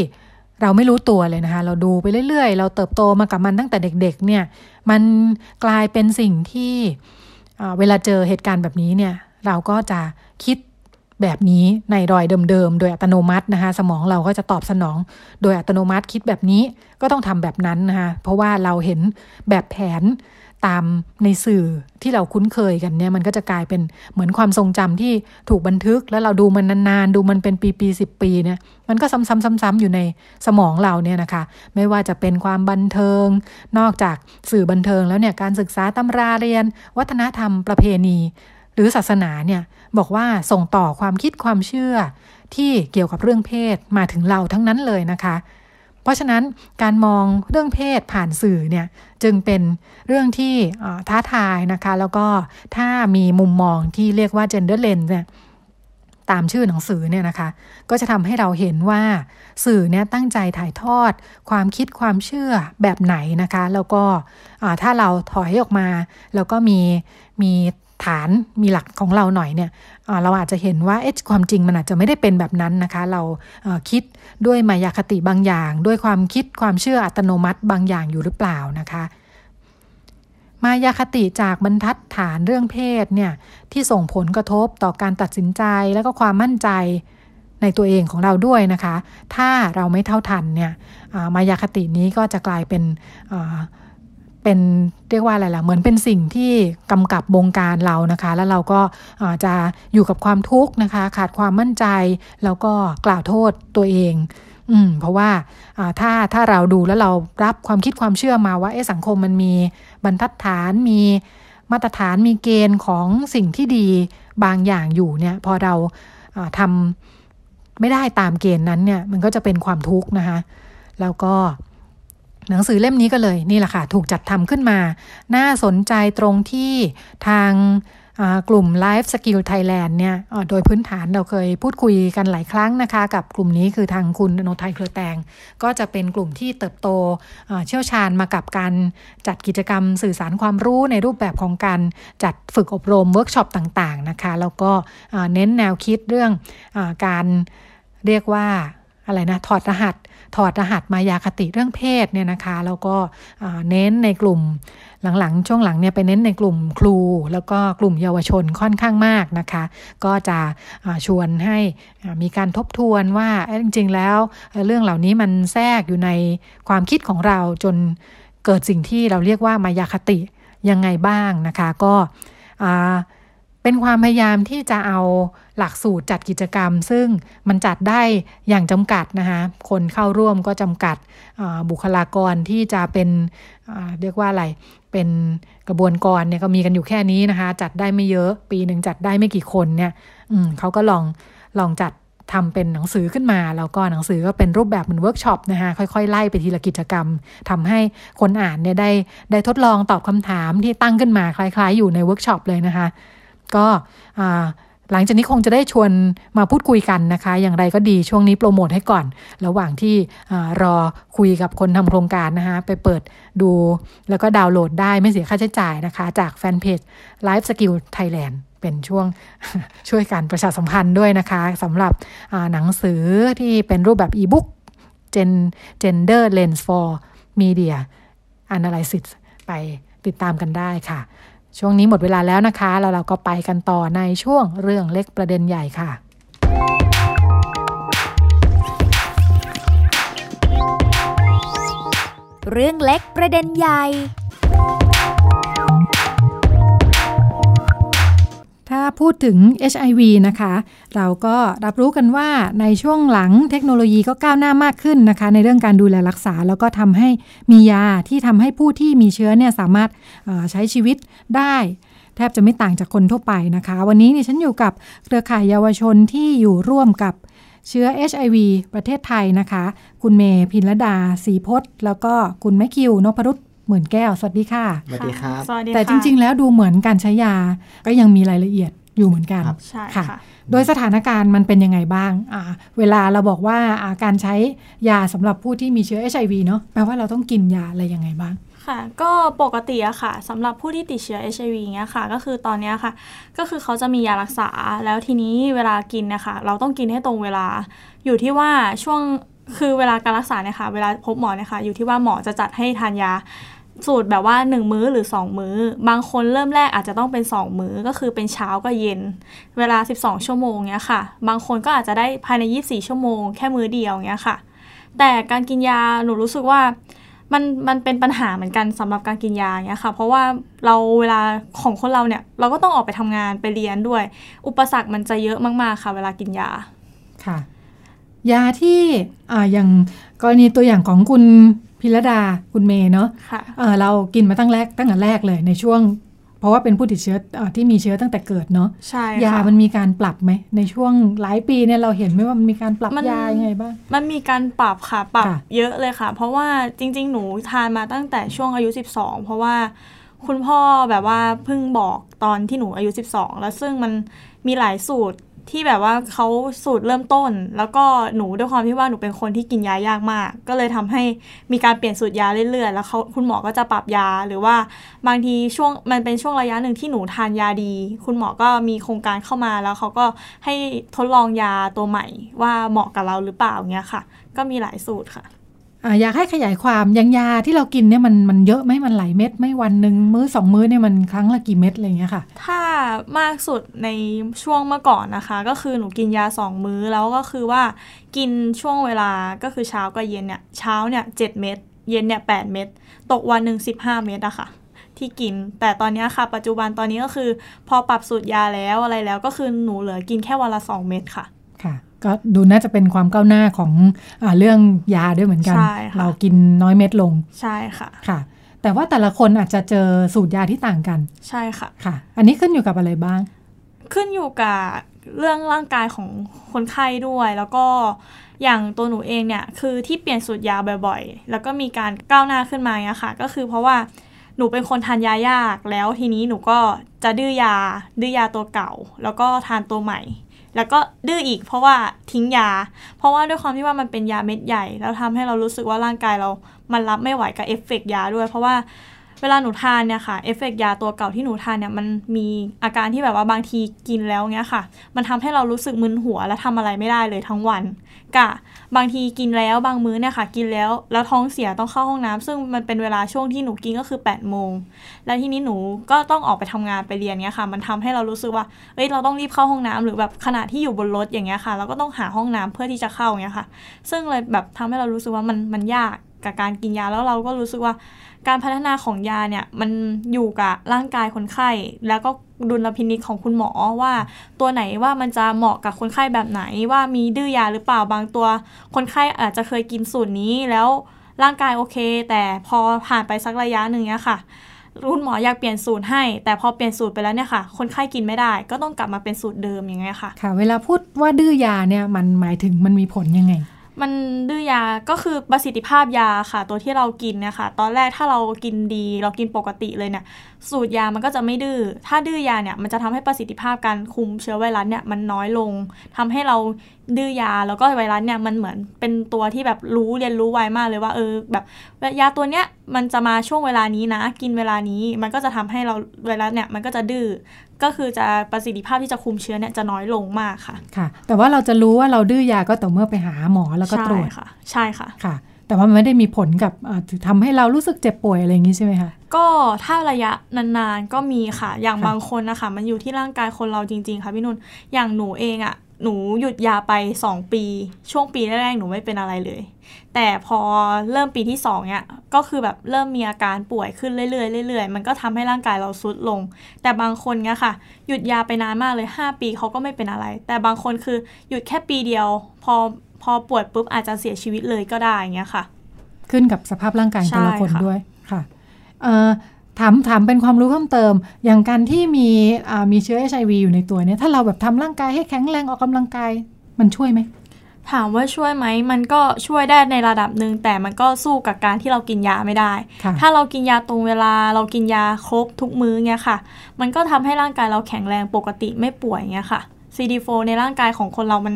เราไม่รู้ตัวเลยนะคะ เราดูไปเรื่อย ๆ เราเติบโตมากับมันตั้งแต่เด็ก ๆ เนี่ย มันกลายเป็นสิ่งที่เวลาเจอเหตุการณ์แบบนี้เนี่ย เราก็จะคิดแบบนี้ในรอยเดิมๆ โดยอัตโนมัตินะคะ สมองเราก็จะตอบสนอง โดยอัตโนมัติคิดแบบนี้ก็ต้องทำแบบนั้นนะคะ เพราะว่าเราเห็นแบบแผน ตามในสื่อที่เราคุ้นเคยกันเนี่ยมันก็จะกลายเป็นเหมือนความทรงจำที่ถูกบันทึก แล้วเราดูมันนานๆ ดูมันเป็นปีๆสิบปีเนี่ยมันก็ซ้ำๆๆอยู่ในสมองเราเนี่ยนะคะ ไม่ว่าจะเป็นความบันเทิง นอกจากสื่อบันเทิงแล้วเนี่ยการศึกษาตำราเรียน วัฒนธรรมประเพณี หรือศาสนาเนี่ยบอกว่าส่งต่อความคิดความเชื่อที่เกี่ยวกับเรื่องเพศมาถึงเราทั้งนั้นเลยนะคะ ราะฉะนั้นการมองเรื่องเพศผ่านสื่อเนี่ยจึงเป็นเรื่องที่ท้าทายนะคะ แล้วก็ถ้ามีมุมมองที่เรียกว่า gender lens เนี่ยตามชื่อหนังสือเนี่ยนะคะ ก็จะทำให้เราเห็นว่าสื่อเนี่ยตั้งใจถ่ายทอด ความคิดความเชื่อแบบไหนนะคะ แล้วก็ถ้าเราถอยออกมา แล้วก็มีมี ฐานมีหลักของเราหน่อยเนี่ยเราอาจจะเห็นว่าเอ๊ะความจริงมันอาจจะไม่ได้เป็นแบบนั้นนะคะ เราคิดด้วยมายาคติบางอย่าง ด้วยความคิดความเชื่ออัตโนมัติบางอย่างอยู่หรือเปล่านะคะมายาคติจากบรรทัดฐานเรื่องเพศเนี่ยที่ส่งผลกระทบต่อการตัดสินใจแล้วก็ความมั่นใจในตัวเองของเราด้วยนะคะ ถ้าเราไม่เท่าทันเนี่ยมายาคตินี้ก็จะกลายเป็น เป็นเรียกว่าอะไรล่ะเหมือนเป็นสิ่งที่กำกับบงการเรานะคะ แล้วเราก็จะอยู่กับความทุกข์นะคะ ขาดความมั่นใจ แล้วก็กล่าวโทษตัวเองออืมเพราะว่าถ้าถ้าเราดูแล้วเรารับความคิดความเชื่อมาว่าเอสังคมมันมีบรรทัดฐานมีมาตรฐานมีเกณฑ์ของสิ่งที่ดีบางอย่างอยู่เนี่ย พอเราทำไม่ได้ตามเกณฑ์นั้นเนี่ย มันก็จะเป็นความทุกข์นะคะ แล้วก็ หนังสือเล่มนี้ก็เลยนี่แหละค่ะ ถูกจัดทำขึ้นมา น่าสนใจตรงที่ทางกลุ่ม Life Skill Thailand เนี่ยโดยพื้นฐานเราเคยพูดคุยกันหลายครั้งนะคะ กับกลุ่มนี้คือทางคุณโนไทยเครือแตง ก็จะเป็นกลุ่มที่เติบโตเชี่ยวชาญมากับการจัดกิจกรรมสื่อสารความรู้ในรูปแบบของการจัดฝึกอบรมเวิร์กช็อปต่างๆนะคะ แล้วก็เน้นแนวคิดเรื่องอการเรียกว่าอะไรนะถอดรหัส ถอดรหัสมายาคติเรื่องเพศเนี่ยนะคะ แล้วก็เน้นในกลุ่มหลังๆ ช่วงหลังเนี่ยไปเน้นในกลุ่มครู แล้วก็กลุ่มเยาวชนค่อนข้างมากนะคะ ก็จะชวนให้มีการทบทวนว่าจริงๆแล้วเรื่องเหล่านี้มันแทรกอยู่ในความคิดของเราจนเกิดสิ่งที่เราเรียกว่ามายาคติยังไงบ้างนะคะ ก็ เป็นความพยายามที่จะเอาหลักสูตรจัดกิจกรรม ซึ่งมันจัดได้อย่างจำกัดนะคะคนเข้าร่วมก็จำกัดบุคลากรที่จะเป็นเรียกว่าอะไรเป็นกระบวนกรเนี่ยก็มีกันอยู่แค่นี้นะคะ จัดได้ไม่เยอะปีหนึ่งจัดได้ไม่กี่คนเนี่ยเขาก็ลองลองจัดทำเป็นหนังสือขึ้นมา แล้วก็หนังสือก็เป็นรูปแบบเหมือนเวิร์กช็อปนะคะค่อยๆ ไล่ไปทีละกิจกรรมทำให้คนอ่านเนี่ยได้ได้ทดลองตอบคำถามที่ตั้งขึ้นมาคล้าย ๆ อยู่ในเวิร์กช็อปเลยนะคะ ก็หลังจากนี้คงจะได้ชวนมาพูดคุยกันนะคะ อย่างไรก็ดีช่วงนี้โปรโมทให้ก่อน ระหว่างที่รอคุยกับคนทำโครงการนะคะ ไปเปิดดูแล้วก็ดาวน์โหลดได้ไม่เสียค่าใช้จ่ายนะคะ จากแฟนเพจ Life Skill Thailand เป็นช่วงช่วยการประชาสัมพันธ์ด้วยนะคะสำหรับหนังสือที่เป็นรูปแบบอีบุ๊ก Gender Lens for Media Analysis ไปติดตามกันได้ค่ะ ช่วงนี้หมดเวลาแล้วนะคะ แล้วเราก็ไปกันต่อในช่วงเรื่องเล็กประเด็นใหญ่ค่ะ เรื่องเล็กประเด็นใหญ่ ถ้าพูดถึง HIV นะคะ เราก็รับรู้กันว่าในช่วงหลังเทคโนโลยีก็ก้าวหน้ามากขึ้นนะคะ ในเรื่องการดูแลรักษา แล้วก็ทำให้มียาที่ทำให้ผู้ที่มีเชื้อเนี่ยสามารถใช้ชีวิตได้แทบจะไม่ต่างจากคนทั่วไปนะคะ วันนี้นี่ฉันอยู่กับเครือข่ายเยาวชนที่อยู่ร่วมกับเชื้อ HIV ประเทศไทยนะคะ คุณเมพินลดา สีพศแล้วก็คุณแมคิวนพรุษ หมื่นแก้ว สวัสดีค่ะ สวัสดีครับ แต่จริง ๆ แล้วดูเหมือนการใช้ยาก็ยังมีรายละเอียดอยู่เหมือนกันใช่ค่ะ โดยสถานการณ์มันเป็นยังไงบ้างอ่าเวลาเราบอกว่าาการใช้ยาสำหรับผู้ที่มีเชื้อ HIV เนาะแปลว่าเราต้องกินยาอะไรยังไงบ้างค่ะ ก็ปกติอะค่ะสำหรับผู้ที่ติดเชื้อ HIV เงี้ยค่ะ ก็คือตอนนี้ค่ะ ก็คือเขาจะมียารักษาแล้วทีนี้เวลากินนะคะเราต้องกินให้ตรงเวลา อยู่ที่ว่าช่วงคือเวลาการรักษาเนี่ยค่ะ เวลาพบหมอเนี่ยค่ะ อยู่ที่ว่าหมอจะจัดให้ทานยา สูตรแบบว่า 1 มื้อหรือ 2 มื้อ บางคนเริ่มแรกอาจจะต้องเป็น 2 มื้อก็คือเป็นเช้ากับเย็น เวลา 12 ชั่วโมงเนี้ยค่ะ บางคนก็อาจจะได้ภายใน 24 ชั่วโมงแค่มื้อเดียวเนี้ยค่ะ แต่การกินยาหนูรู้สึกว่ามันมันเป็นปัญหาเหมือนกันสำหรับการกินยาเนี้ยค่ะ เพราะว่าเราเวลาของคนเราเนี่ยเราก็ต้องออกไปทำงานไปเรียนด้วย อุปสรรคมันจะเยอะมากๆค่ะ เวลากินยาค่ะ ยาที่อ่าอย่างกรณีตัวอย่างของคุณ พิรดาคุณเมย์เนาะะเรากินมาตั้งแรกตั้งแต่แรกเลยในช่วง เพราะว่าเป็นผู้ติดเชื้ออที่มีเชื้อตั้งแต่เกิดเนาะใช่ยามันมีการปรับไหมในช่วงหลายปีเนี่ยเราเห็นไหมว่ามันมีการปรับยายังไงบ้างมันมีการปรับค่ะปรับเยอะเลยค่ะ เพราะว่าจริง ๆ หนูทานมาตั้งแต่ช่วงอายุ 12 เพราะว่าคุณพ่อแบบว่าเพิ่งบอกตอนที่หนูอายุ 12 แล้วซึ่งมันมีหลายสูตร ที่แบบว่าเขาสูตรเริ่มต้น แล้วก็หนูด้วยความที่ว่าหนูเป็นคนที่กินยายากมาก ก็เลยทำให้มีการเปลี่ยนสูตรยาเรื่อยๆ แล้วเขาคุณหมอก็จะปรับยาหรือว่าบางทีช่วงมันเป็นช่วงระยะหนึ่งที่หนูทานยาดี คุณหมอก็มีโครงการเข้ามาแล้วเขาก็ให้ทดลองยาตัวใหม่ว่าเหมาะกับเราหรือเปล่าเงี้ยค่ะ ก็มีหลายสูตรค่ะ อยากให้ขยายความยังยาที่เรากินเนี่ยมันมันเยอะไหมมันหลายเม็ดไม่วันหนึ่งมื้อสองมื้อเนี่ยมันครั้งละกี่เม็ดอะไรเงี้ยค่ะ ถ้ามากสุดในช่วงเมื่อก่อนนะคะ ก็คือหนูกินยาสองมื้อแล้วก็คือว่ากินช่วงเวลาก็คือเช้ากับเย็นเนี่ยเช้าเนี่ยเจ็ดเม็ดเย็นเนี่ยแปดเม็ดตกวันหนึ่งสิบห้าเม็ดอะค่ะ ที่กิน แต่ตอนนี้ค่ะ ปัจจุบันตอนนี้ก็คือ พอปรับสูตรยาแล้วอะไรแล้วก็คือหนูเหลือกินแค่วันละสองเม็ดค่ะค่ะ ก็ดูน่าจะเป็นความก้าวหน้าของอเรื่องยาด้วยเหมือนกันใช่ค่ะเรากินน้อยเม็ดลง ใช่ค่ะค่ะ แต่ว่าแต่ละคนอาจจะเจอสูตรยาที่ต่างกัน ใช่ค่ะค่ะ อันนี้ขึ้นอยู่กับอะไรบ้าง ขึ้นอยู่กับเรื่องร่างกายของคนไข้ด้วย แล้วก็อย่างตัวหนูเองเนี่ยคือที่เปลี่ยนสูตรยาบ่อยๆ แล้วก็มีการก้าวหน้าขึ้นมาเนี่ยค่ะ ก็คือเพราะว่าหนูเป็นคนทานยายากแล้วทีนี้หนูก็จะดื้อยาดื้อยาตัวเก่า แล้วก็ทานตัวใหม่ แล้วก็ดื้ออีกเพราะว่าทิ้งยา เพราะว่าด้วยความที่ว่ามันเป็นยาเม็ดใหญ่ แล้วทำให้เรารู้สึกว่าร่างกายเรา มันรับไม่ไหวกับเอฟเฟกต์ยาด้วย เพราะว่า เวลาหนูทานเนี่ยค่ะเอฟเฟกต์ยาตัวเก่าที่หนูทานเนี่ยมันมีอาการที่แบบว่าบางทีกินแล้วเงี้ยค่ะ มันทำให้เรารู้สึกมึนหัวและทำอะไรไม่ได้เลยทั้งวันกะบางทีกินแล้วบางมื้อเนี่ยค่ะ กินแล้วแล้วท้องเสียต้องเข้าห้องน้ำซึ่งมันเป็นเวลาช่วงที่หนูกินก็คือแปดโมงแล้วทีนี้หนูก็ต้องออกไปทำงานไปเรียนเงี้ยค่ะ มันทำให้เรารู้สึกว่าเอ้ยเราต้องรีบเข้าห้องน้ำหรือแบบขณะที่อยู่บนรถอย่างเงี้ยค่ะ เราก็ต้องหาห้องน้ำเพื่อที่จะเข้าเงี้ยค่ะ ซึ่งเลยแบบทำให้เรารู้สึกว่ามันมันยากกับการกินยาแล้วเราก็รู้สึกว่า การพัฒนาของยาเนี่ยมันอยู่กับร่างกายคนไข้ แล้วก็ดุลพินิจของคุณหมอว่า ตัวไหนว่ามันจะเหมาะกับคนไข้แบบไหนว่ามีดื้อยาหรือเปล่าบางตัว คนไข้อาจจะเคยกินสูตรนี้แล้วร่างกายโอเค แต่พอผ่านไปสักระยะหนึ่งเนี่ยค่ะคุณหมออยากเปลี่ยนสูตรให้ แต่พอเปลี่ยนสูตรไปแล้วเนี่ยค่ะ คนไข้กินไม่ได้ ก็ต้องกลับมาเป็นสูตรเดิมอย่างเงี้ยค่ะ ค่ะ เวลาพูดว่าดื้อยาเนี่ยมันหมายถึงมันมีผลยังไง มันดื้อยาก็คือประสิทธิภาพยาค่ะ ตัวที่เรากินนะคะตอนแรกถ้าเรากินดีเรากินปกติเลยเนี่ยสูตรยามันก็จะไม่ดื้อถ้าดื้อยาเนี่ยมันจะทำให้ประสิทธิภาพการคุมเชื้อไวรัสเนี่ยมันน้อยลงทำให้เรา ดื้อยาแล้วก็ไวรัสเนี่ยมันเหมือนเป็นตัวที่แบบรู้เรียนรู้ไวมากเลยว่าเออแบบยาตัวเนี้ยมันจะมาช่วงเวลานี้นะ กินเวลานี้มันก็จะทำให้เราไวรัสเนี่ยมันก็จะดื้อก็คือจะประสิทธิภาพที่จะคุมเชื้อเนี่ยจะน้อยลงมากค่ะ ค่ะ แต่ว่าเราจะรู้ว่าเราดื้อยาก็ต่อเมื่อไปหาหมอแล้วก็ตรวจใช่ค่ะ ใช่ค่ะค่ะ แต่ว่ามันไม่ได้มีผลกับอ่าทำให้เรารู้สึกเจ็บป่วยอะไรอย่างนี้ใช่ไหมคะก็ถ้าระยะนานๆก็มีค่ะ อย่างค่ะบางคนนะคะมันอยู่ที่ร่างกายคนเราจริง ๆ ค่ะพี่นุ่นอย่างหนูเองอะ่ะ หนูหยุดยาไป 2 ปี ช่วงปีแรกๆหนูไม่เป็นอะไรเลย แต่พอเริ่มปีที่2เนี่ยก็คือแบบเริ่มมีอาการป่วยขึ้นเรื่อยๆเรื่อยๆมันก็ทำให้ร่างกายเราซุดลง แต่บางคนเนี่ยค่ะ หยุดยาไปนานมากเลย 5 ปีเขาก็ไม่เป็นอะไร แต่บางคนคือหยุดแค่ปีเดียว พอพอป่วยปุ๊บอาจจะเสียชีวิตเลยก็ได้อย่างเงี้ยค่ะ ขึ้นกับสภาพร่างกายแต่ละคนใช่ค่ะด้วยค่ะเอ่อ ถามถามเป็นความรู้เพิ่มเติม อย่างการที่มีอ่ามีเชื้อ HIV อยู่ในตัวเนี่ยถ้าเราแบบทำร่างกายให้แข็งแรงออกกำลังกายมันช่วยไหมถามว่าช่วยไหมมันก็ช่วยได้ในระดับหนึ่งแต่มันก็สู้กับการที่เรากินยาไม่ได้ค่ะถ้าเรากินยาตรงเวลาเรากินยาครบทุกมื้อเงี้ยค่ะ มันก็ทำให้ร่างกายเราแข็งแรงปกติไม่ป่วยเงี้ยค่ะ CD4 ในร่างกายของคนเรามัน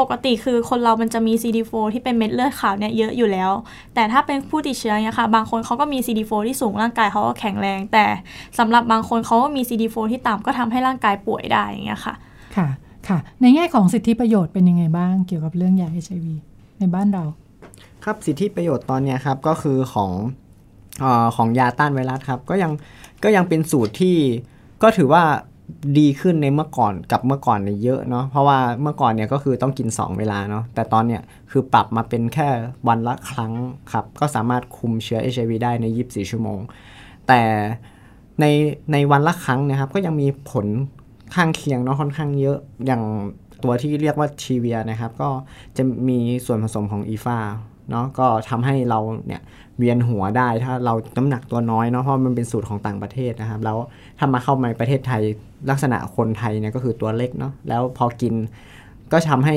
ปกติคือคนเรามันจะมี CD4 ที่เป็นเม็ดเลือดขาวเนี่ยเยอะอยู่แล้ว แต่ถ้าเป็นผู้ติดเชื้อเนี่ยค่ะบางคนเขาก็มี CD4 ที่สูงร่างกายเขาก็แข็งแรง แต่สำหรับบางคนเขาก็มี CD4 ที่ต่ำก็ทำให้ร่างกายป่วยได้อย่างเงี้ยค่ะค่ะค่ะ ในแง่ของสิทธิประโยชน์เป็นยังไงบ้างเกี่ยวกับเรื่องยา HIV ในบ้านเรา ครับสิทธิประโยชน์ตอนเนี้ยครับก็คือของเออของยาต้านไวรัสครับก็ยังก็ยังเป็นสูตรที่ก็ถือว่า ดีขึ้นในเมื่อก่อนกับเมื่อก่อนเนี่ยเยอะเนาะเพราะว่าเมื่อก่อนเนี่ยก็คือต้องกิน 2 เวลาเนาะแต่ตอนเนี้ยคือปรับมาเป็นแค่วันละครั้งครับก็สามารถคุมเชื้อ HIV ได้ใน 24 ชั่วโมง แต่ในในวันละครั้งนะครับก็ยังมีผลข้างเคียงเนาะค่อนข้างเยอะอย่างตัวที่เรียกว่าทีเวียนะครับ ก็จะมีส่วนผสมของอีฟาเนาะก็ทำให้เราเนี่ย เวียนหัวได้ถ้าเราน้ำหนักตัวน้อยเนาะเพราะมันเป็นสูตรของต่างประเทศนะครับ แล้วถ้ามาเข้ามาในประเทศไทยลักษณะคนไทยเนี่ยก็คือตัวเล็กเนาะแล้วพอกินก็ทำให้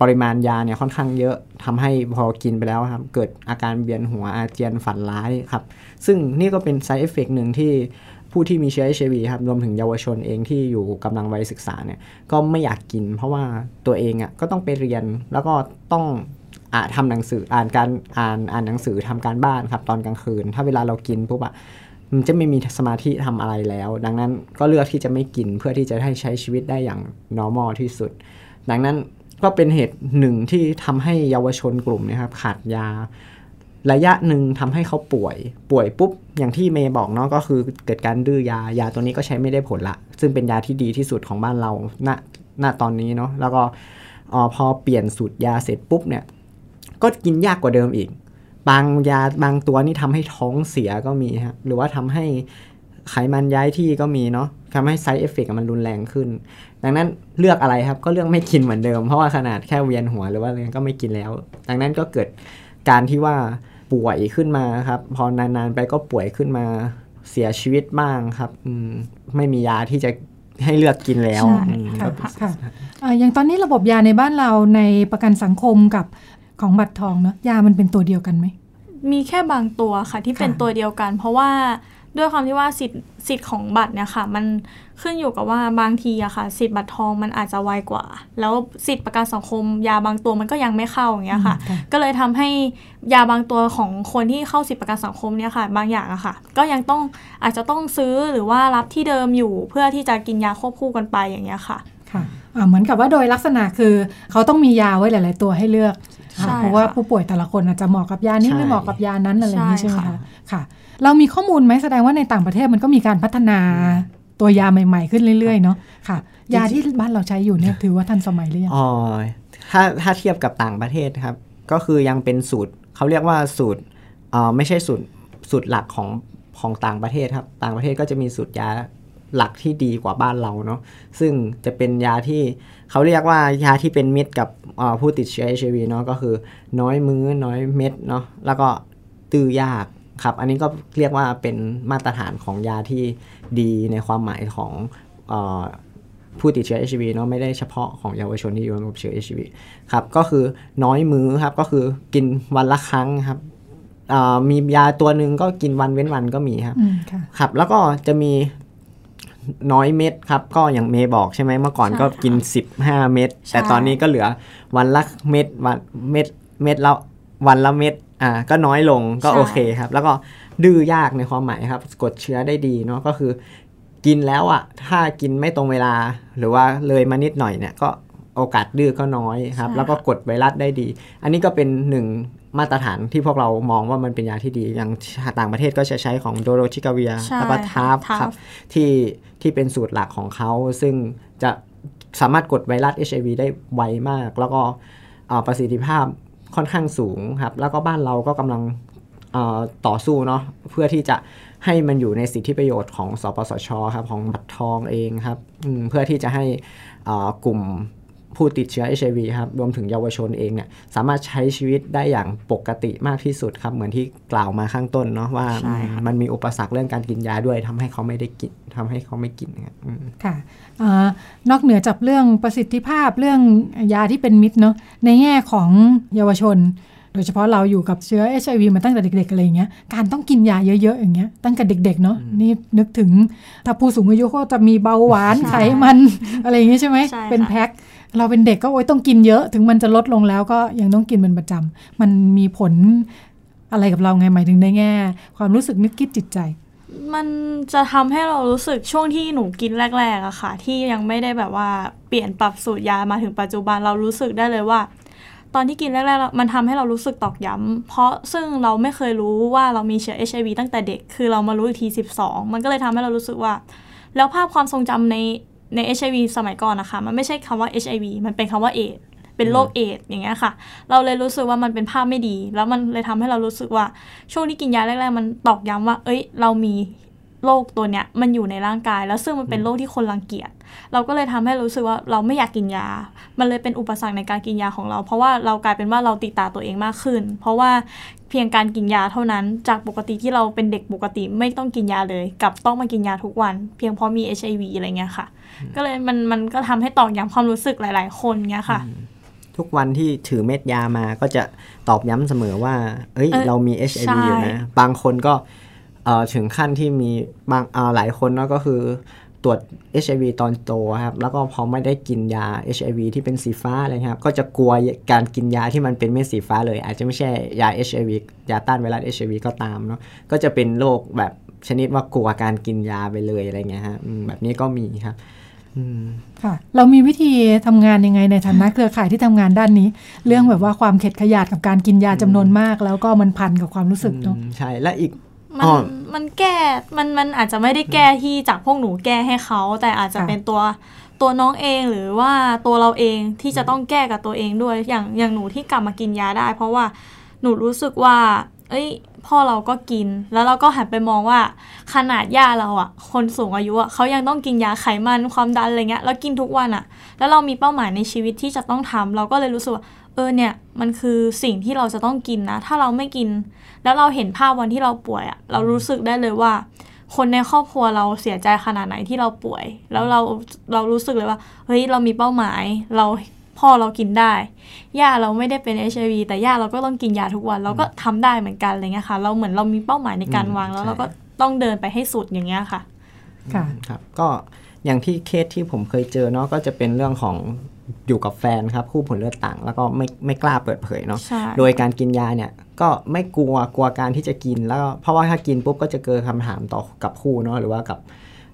ปริมาณยาเนี่ยค่อนข้างเยอะทำให้พอกินไปแล้วครับ เกิดอาการเวียนหัวอาเจียนฝันร้ายครับ ซึ่งนี่ก็เป็น side effect หนึ่งที่ ผู้ที่มีเชื้อ HIV ครับรวมถึงเยาวชนเองที่อยู่กำลังวัยศึกษาเนี่ยก็ไม่อยากกิน เพราะว่าตัวเองอะก็ต้องไปเรียนแล้วก็ต้องอ่าทำหนังสืออ่านการอ่านอ่านหนังสือทำการบ้านครับตอนกลางคืน ถ้าเวลาเรากินปุ๊บอะมันจะไม่มีสมาธิทำอะไรแล้ว ดังนั้นก็เลือกที่จะไม่กินเพื่อที่จะให้ใช้ชีวิตได้อย่าง normal ที่สุด ดังนั้นก็เป็นเหตุหนึ่งที่ทำให้เยาวชนกลุ่มเนะครับขาดยา ระยะหนึ่งทำให้เขาป่วยป่วยปุ๊บ อย่างที่เมย์บอกเนาะก็คือเกิดการดื้อยายาตัวนี้ก็ใช้ไม่ได้ผลละ ซึ่งเป็นยาที่ดีที่สุดของบ้านเราณณตอนนี้เนาะแล้วก็ออพอเปลี่ยนสูตรยาเสร็จปุ๊บเนี่ย ก็กินยากกว่าเดิมอีก บางยาบางตัวนี่ทำให้ท้องเสียก็มีฮะหรือว่าทำให้ไขมันย้ายที่ก็มีเนาะทำให้ไซ d ์เอฟเฟกมันรุนแรงขึ้น ดังนั้นเลือกอะไรครับก็เลือกไม่กินเหมือนเดิม เพราะว่าขนาดแค่เวียนหัวหรือว่าอะไรก็ไม่กินแล้ว ดังนั้นก็เกิด การที่ว่าป่วยขึ้นมาครับ พอนานๆไปก็ป่วยขึ้นมาเสียชีวิตบ้างครับอืมไม่มียาที่จะให้เลือกกินแล้วใช่อืมค่ะค่ะเอ่ออย่างตอนนี้ระบบยาในบ้านเราในประกันสังคมกับของบัตรทองเนาะยามันเป็นตัวเดียวกันไหมมีแค่บางตัวค่ะที่เป็นค่ะตัวเดียวกัน เพราะว่า ด้วยความที่ว่าสิทธิ์สิทธิ์ของบัตรเนี่ยค่ะ มันขึ้นอยู่กับว่าบางทีอะค่ะ สิทธิ์บัตรทองมันอาจจะไวกว่า แล้วสิทธิ์ประกันสังคม ยาบางตัวมันก็ยังไม่เข้าอย่างเงี้ยค่ะอืมค่ะก็เลยทำให้ยาบางตัวของคนที่เข้าสิทธิประกันสังคมเนี่ยค่ะ บางอย่างอะค่ะ ก็ยังต้องอาจจะต้องซื้อหรือว่ารับที่เดิมอยู่เพื่อที่จะกินยาควบคู่กันไปอย่างเงี้ยค่ะค่ะอ่าเหมือนกับว่าโดยลักษณะคือเขาต้องมียาไว้หลาย ๆ ตัวให้เลือกใช่เพราะว่าค่ะผู้ป่วยแต่ละคนอาจจะเหมาะกับยานี้ใช่ไม่เหมาะกับยานั้นอะไรอย่างนี้ใช่ใช่ไหมค่ะคะค่ะ เรามีข้อมูลไหมแสดงว่าในต่างประเทศมันก็มีการพัฒนาตัวยาใหม่ ๆ ขึ้นเรื่อย ๆ เนาะค่ะ ยาที่บ้านเราใช้อยู่เนี่ยถือว่าทันสมัยหรือยังอ๋อถ้าถ้าเทียบกับต่างประเทศครับ ก็คือยังเป็นสูตรเขาเรียกว่าสูตรเอ่อไม่ใช่สูตรสูตรหลักของของต่างประเทศครับ ต่างประเทศก็จะมีสูตรยาหลักที่ดีกว่าบ้านเราเนาะซึ่งจะเป็นยาที่เขาเรียกว่ายาที่เป็นมิตรกับเอ่อผู้ติดเชื้อ HIV เนาะก็คือน้อยมื้อน้อยเม็ดเนาะแล้วก็ตื้อยาก ครับ อันนี้ก็เรียกว่าเป็นมาตรฐานของยาที่ดีในความหมายของเออผู้ติดเชื้อ HIV เนาะไม่ได้เฉพาะของเยาวชนที่อยู่ในระบบเชื้อ HIV ครับก็คือน้อยมื้อครับก็คือกินวันละครั้งครับอ่ามียาตัวหนึ่งก็กินวันเว้นวันก็มีครับอืมค่ะครับแล้วก็จะมีน้อยเม็ดครับ ก็อย่างเมย์บอกใช่ไหมเมื่อก่อนใช่ก็ค่ะกิน 15 เม็ดใช่แต่ตอนนี้ก็เหลือวันละเม็ดวันเม็ดเม็ดละวันละเม็ด อ่าก็น้อยลงก็โอเคครับ แล้วก็ดื้อยากในความหมายครับกดเชื้อได้ดีเนาะก็คือ กินแล้วอะถ้ากินไม่ตรงเวลา หรือว่าเลยมานิดหน่อยเนี่ยก็โอกาสดื้อก็น้อยครับใช่แล้วก็กดไวรัสได้ดี อันนี้ก็เป็นหนึ่งมาตรฐานที่พวกเรามองว่ามันเป็นยาที่ดี อย่างต่างประเทศก็จะใช้ของโดโรชิกาเวียใช่แล้วก็ทาร์ฟค่ะครับที่ที่เป็นสูตรหลักของเขา ซึ่งจะสามารถกดไวรัส HIV ได้ไวมาก แล้วก็เอ่อประสิทธิภาพ ค่อนข้างสูงครับ แล้วก็บ้านเราก็กำลังต่อสู้เนาะเพื่อที่จะให้มันอยู่ในสิทธิประโยชน์ของสปสชครับของบัตรทองเองครับเพื่อที่จะให้กลุ่ม ผู้ติดเชื้อ HIV ครับรวมถึงเยาวชนเองเนี่ยสามารถใช้ชีวิตได้อย่างปกติมากที่สุดครับ เหมือนที่กล่าวมาข้างต้นเนาะว่าใช่ค่ะมันมีอุปสรรคเรื่องการกินยาด้วยทำให้เขาไม่ได้กินทำให้เขาไม่กินครับอืมค่ะอานอกเหนือจากเรื่องประสิทธิภาพเรื่องยาที่เป็นมิตรเนาะในแง่ของเยาวชน โดยเฉพาะเราอยู่กับเชื้อ HIV มาตั้งแต่เด็กๆอะไรอย่างเงี้ยการต้องกินยาเยอะๆอย่างเงี้ยตั้งแต่เด็กๆเนาะนี่นึกถึงถ้าผู้สูงอายุก็จะมีเบาหวานไขมันอะไรอย่างเงี้ยใช่ไหมใช่ค่ะเป็นแพ็ค เราเป็นเด็กก็โอ๊ยต้องกินเยอะ ถึงมันจะลดลงแล้วก็ยังต้องกินเป็นประจำมันมีผลอะไรกับเราไงหมายถึงในแง่ ความรู้สึกนึกคิดจิตใจ มันจะทำให้เรารู้สึกช่วงที่หนูกินแรกๆอะค่ะ ที่ยังไม่ได้แบบว่าเปลี่ยนปรับสูตรยามาถึงปัจจุบันเรารู้สึกได้เลยว่า ตอนที่กินแรกๆมันทำให้เรารู้สึกตอกย้ำเพราะซึ่งเราไม่เคยรู้ว่าเรามีเชื้อ HIV ตั้งแต่เด็กคือเรามารู้อีกที 12 มันก็เลยทำให้เรารู้สึกว่า แล้วภาพความทรงจำใน ใน HIV สมัยก่อนนะคะ มันไม่ใช่คำว่า HIV มันเป็นคำว่าเอดส์เป็นโรคเอดส์อย่างเงี้ยค่ะ เราเลยรู้สึกว่ามันเป็นภาพไม่ดี แล้วมันเลยทำให้เรารู้สึกว่า ช่วงที่กินยาแรกๆ มันตอกย้ำว่า เอ้ย เรามี โรคตัวเนี้ยมันอยู่ในร่างกาย แล้วซึ่งมันเป็นโรคที่คนรังเกียจ เราก็เลยทำให้รู้สึกว่าเราไม่อยากกินยา มันเลยเป็นอุปสรรคในการกินยาของเรา เพราะว่าเรากลายเป็นว่าเราติดตาตัวเองมากขึ้น เพราะว่าเพียงการกินยาเท่านั้น จากปกติที่เราเป็นเด็กปกติไม่ต้องกินยาเลยกลับต้องมากินยาทุกวัน เพียงเพราะมี HIV อะไรเงี้ยค่ะ ก็เลยมันมันก็ทำให้ตอกย้ำความรู้สึกหลาย ๆ คนเงี้ยค่ะทุกวันที่ถือเม็ดยามาก็จะตอบย้ำเสมอว่า เอ้ยเอ้ยเรามี HIV ใช่อยู่นะ บางคนก็เอ่อ ถึงขั้นที่มีบางเอ่อหลายคนเนาะก็คือตรวจ HIV ตอนโตครับ แล้วก็พอไม่ได้กินยา HIV ที่เป็นสีฟ้าอะไรครับ ก็จะกลัวการกินยาที่มันเป็นเม็ดสีฟ้าเลย อาจจะไม่ใช่ยา HIV ยาต้านไวรัส HIV ก็ตามเนาะ ก็จะเป็นโรคแบบชนิดว่ากลัวการกินยาไปเลยอะไรเงี้ยฮะอืมแบบนี้ก็มีครับอืมค่ะ เรามีวิธีทำงานยังไงในฐานะเครือข่ายที่ทำงานด้านนี้ เรื่องแบบว่าความเข็ดขยาดกับการกินยาจำนวนมาก แล้วก็มันพันกับความรู้สึกเนาะอืมใช่และอีก มันอ๋อมันแก้มันมันอาจจะไม่ได้แก้ที่จากพวกหนูแก้ให้เขาแต่อาจจะค่ะเป็นตัวตัวน้องเองหรือว่าตัวเราเองที่จะต้องแก้กับตัวเองด้วยอย่างอย่างหนูที่กลับมากินยาได้ เพราะว่าหนูรู้สึกว่า เอ้ย พ่อเราก็กิน แล้วเราก็หันไปมองว่า ขนาดย่าเราอะคนสูงอายุอะเขายังต้องกินยาไขมันความดันอะไรเงี้ยแล้วกินทุกวันอะแล้วเรามีเป้าหมายในชีวิตที่จะต้องทำเราก็เลยรู้สึกว่า เออเนี่ยมันคือสิ่งที่เราจะต้องกินนะ ถ้าเราไม่กิน แล้วเราเห็นภาพวันที่เราป่วยอะเรารู้สึกได้เลยว่า คนในครอบครัวเราเสียใจขนาดไหนที่เราป่วย แล้วเราเรารู้สึกเลยว่าเฮ้ยเรามีเป้าหมาย เราพ่อเรากินได้ย่าเราไม่ได้เป็น HIV แต่ย่าเราก็ต้องกินยาทุกวัน เราก็ทำได้เหมือนกันอะไรเงี้ยค่ะ เราเหมือนเรามีเป้าหมายในการอืมวางแล้วใช่เราก็ต้องเดินไปให้สุดอย่างเงี้ยค่ะค่ะครับ ก็อย่างที่เคสที่ผมเคยเจอเนาะก็จะเป็นเรื่องของ อยู่กับแฟนครับ คู่ผลเลือดต่าง แล้วก็ไม่ไม่กล้าเปิดเผยเนาะใช่โดยการกินยาเนี่ยก็ไม่กลัวกลัวการที่จะกินแล้วก็เพราะว่าถ้ากินปุ๊บก็จะเกิดคำถามต่อกับคู่เนาะหรือว่ากับ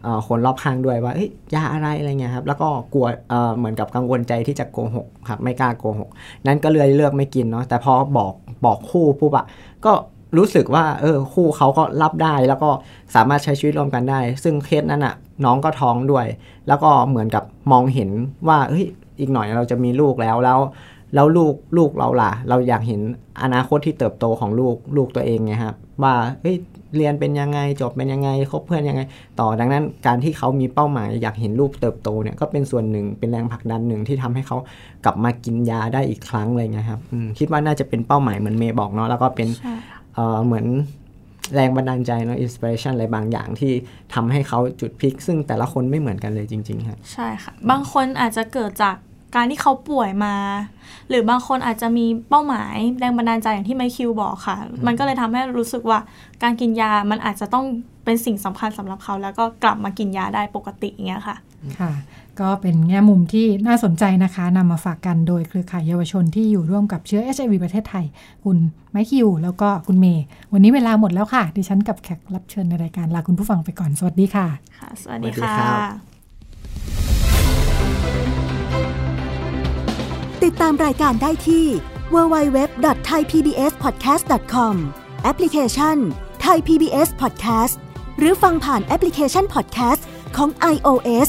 เอ่อคนรอบข้างด้วยว่าเอ้ยยาอะไรอะไรเงี้ยครับแล้วก็กลัวเอ่อเหมือนกับกังวลใจที่จะโกหกครับไม่กล้าโกหก นั้นก็เลยเลือกไม่กินเนาะแต่พอบอกบอกคู่ปุ๊บอะก็รู้สึกว่าเออคู่เขาก็รับได้แล้วก็สามารถใช้ชีวิตร่วมกันได้ ซึ่งเคสนั้นอะน้องก็ท้องด้วย แล้วก็เหมือนกับมองเห็นว่าเฮ้ย อีกหน่อยเราจะมีลูกแล้วแล้วแล้วลูกลูกเราล่ะ เราอยากเห็นอนาคตที่เติบโตของลูกลูกตัวเองไงครับว่าเฮ้ยเรียนเป็นยังไงจบเป็นยังไงคบเพื่อนยังไง ต่อดังนั้นการที่เขามีเป้าหมายอยากเห็นลูกเติบโตเนี่ยก็เป็นส่วนหนึ่งเป็นแรงผลักดันหนึ่งที่ทำให้เขากลับมากินยาได้อีกครั้งเลยนะครับอืมคิดว่าน่าจะเป็นเป้าหมายเหมือนเมย์บอกเนาะแล้วก็เป็นใช่เอ่อเหมือน แรงบันดาลใจเนาะอินสปิเรชันอะไรบางอย่างที่ทำให้เขาจุดพลิก ซึ่งแต่ละคนไม่เหมือนกันเลยจริงๆครับใช่ค่ะ บางคนอาจจะเกิดจากการที่เขาป่วยมา หรือบางคนอาจจะมีเป้าหมายแรงบันดาลใจอย่างที่ไมค์คิวบอกค่ะ มันก็เลยทำให้รู้สึกว่าการกินยามันอาจจะต้องเป็นสิ่งสำคัญสำหรับเขา แล้วก็กลับมากินยาได้ปกติอย่างเงี้ยค่ะค่ะ ก็เป็นแง่มุมที่น่าสนใจนะคะนำมาฝากกันโดยเครือข่ายเยาวชนที่อยู่ร่วมกับเชื้อ HIV ประเทศไทย คุณไมค์คิว แล้วก็คุณเมย์ วันนี้เวลาหมดแล้วค่ะ ดิฉันกับแขกรับเชิญในรายการลาคุณผู้ฟังไปก่อน สวัสดีค่ะค่ะ สวัสดีสวัสดีค่ะครับติดตามรายการได้ที่ www.thaipbspodcast.com แอปพลิเคชัน Thai PBS Podcast หรือฟังผ่านแอปพลิเคชัน Podcast ของ iOS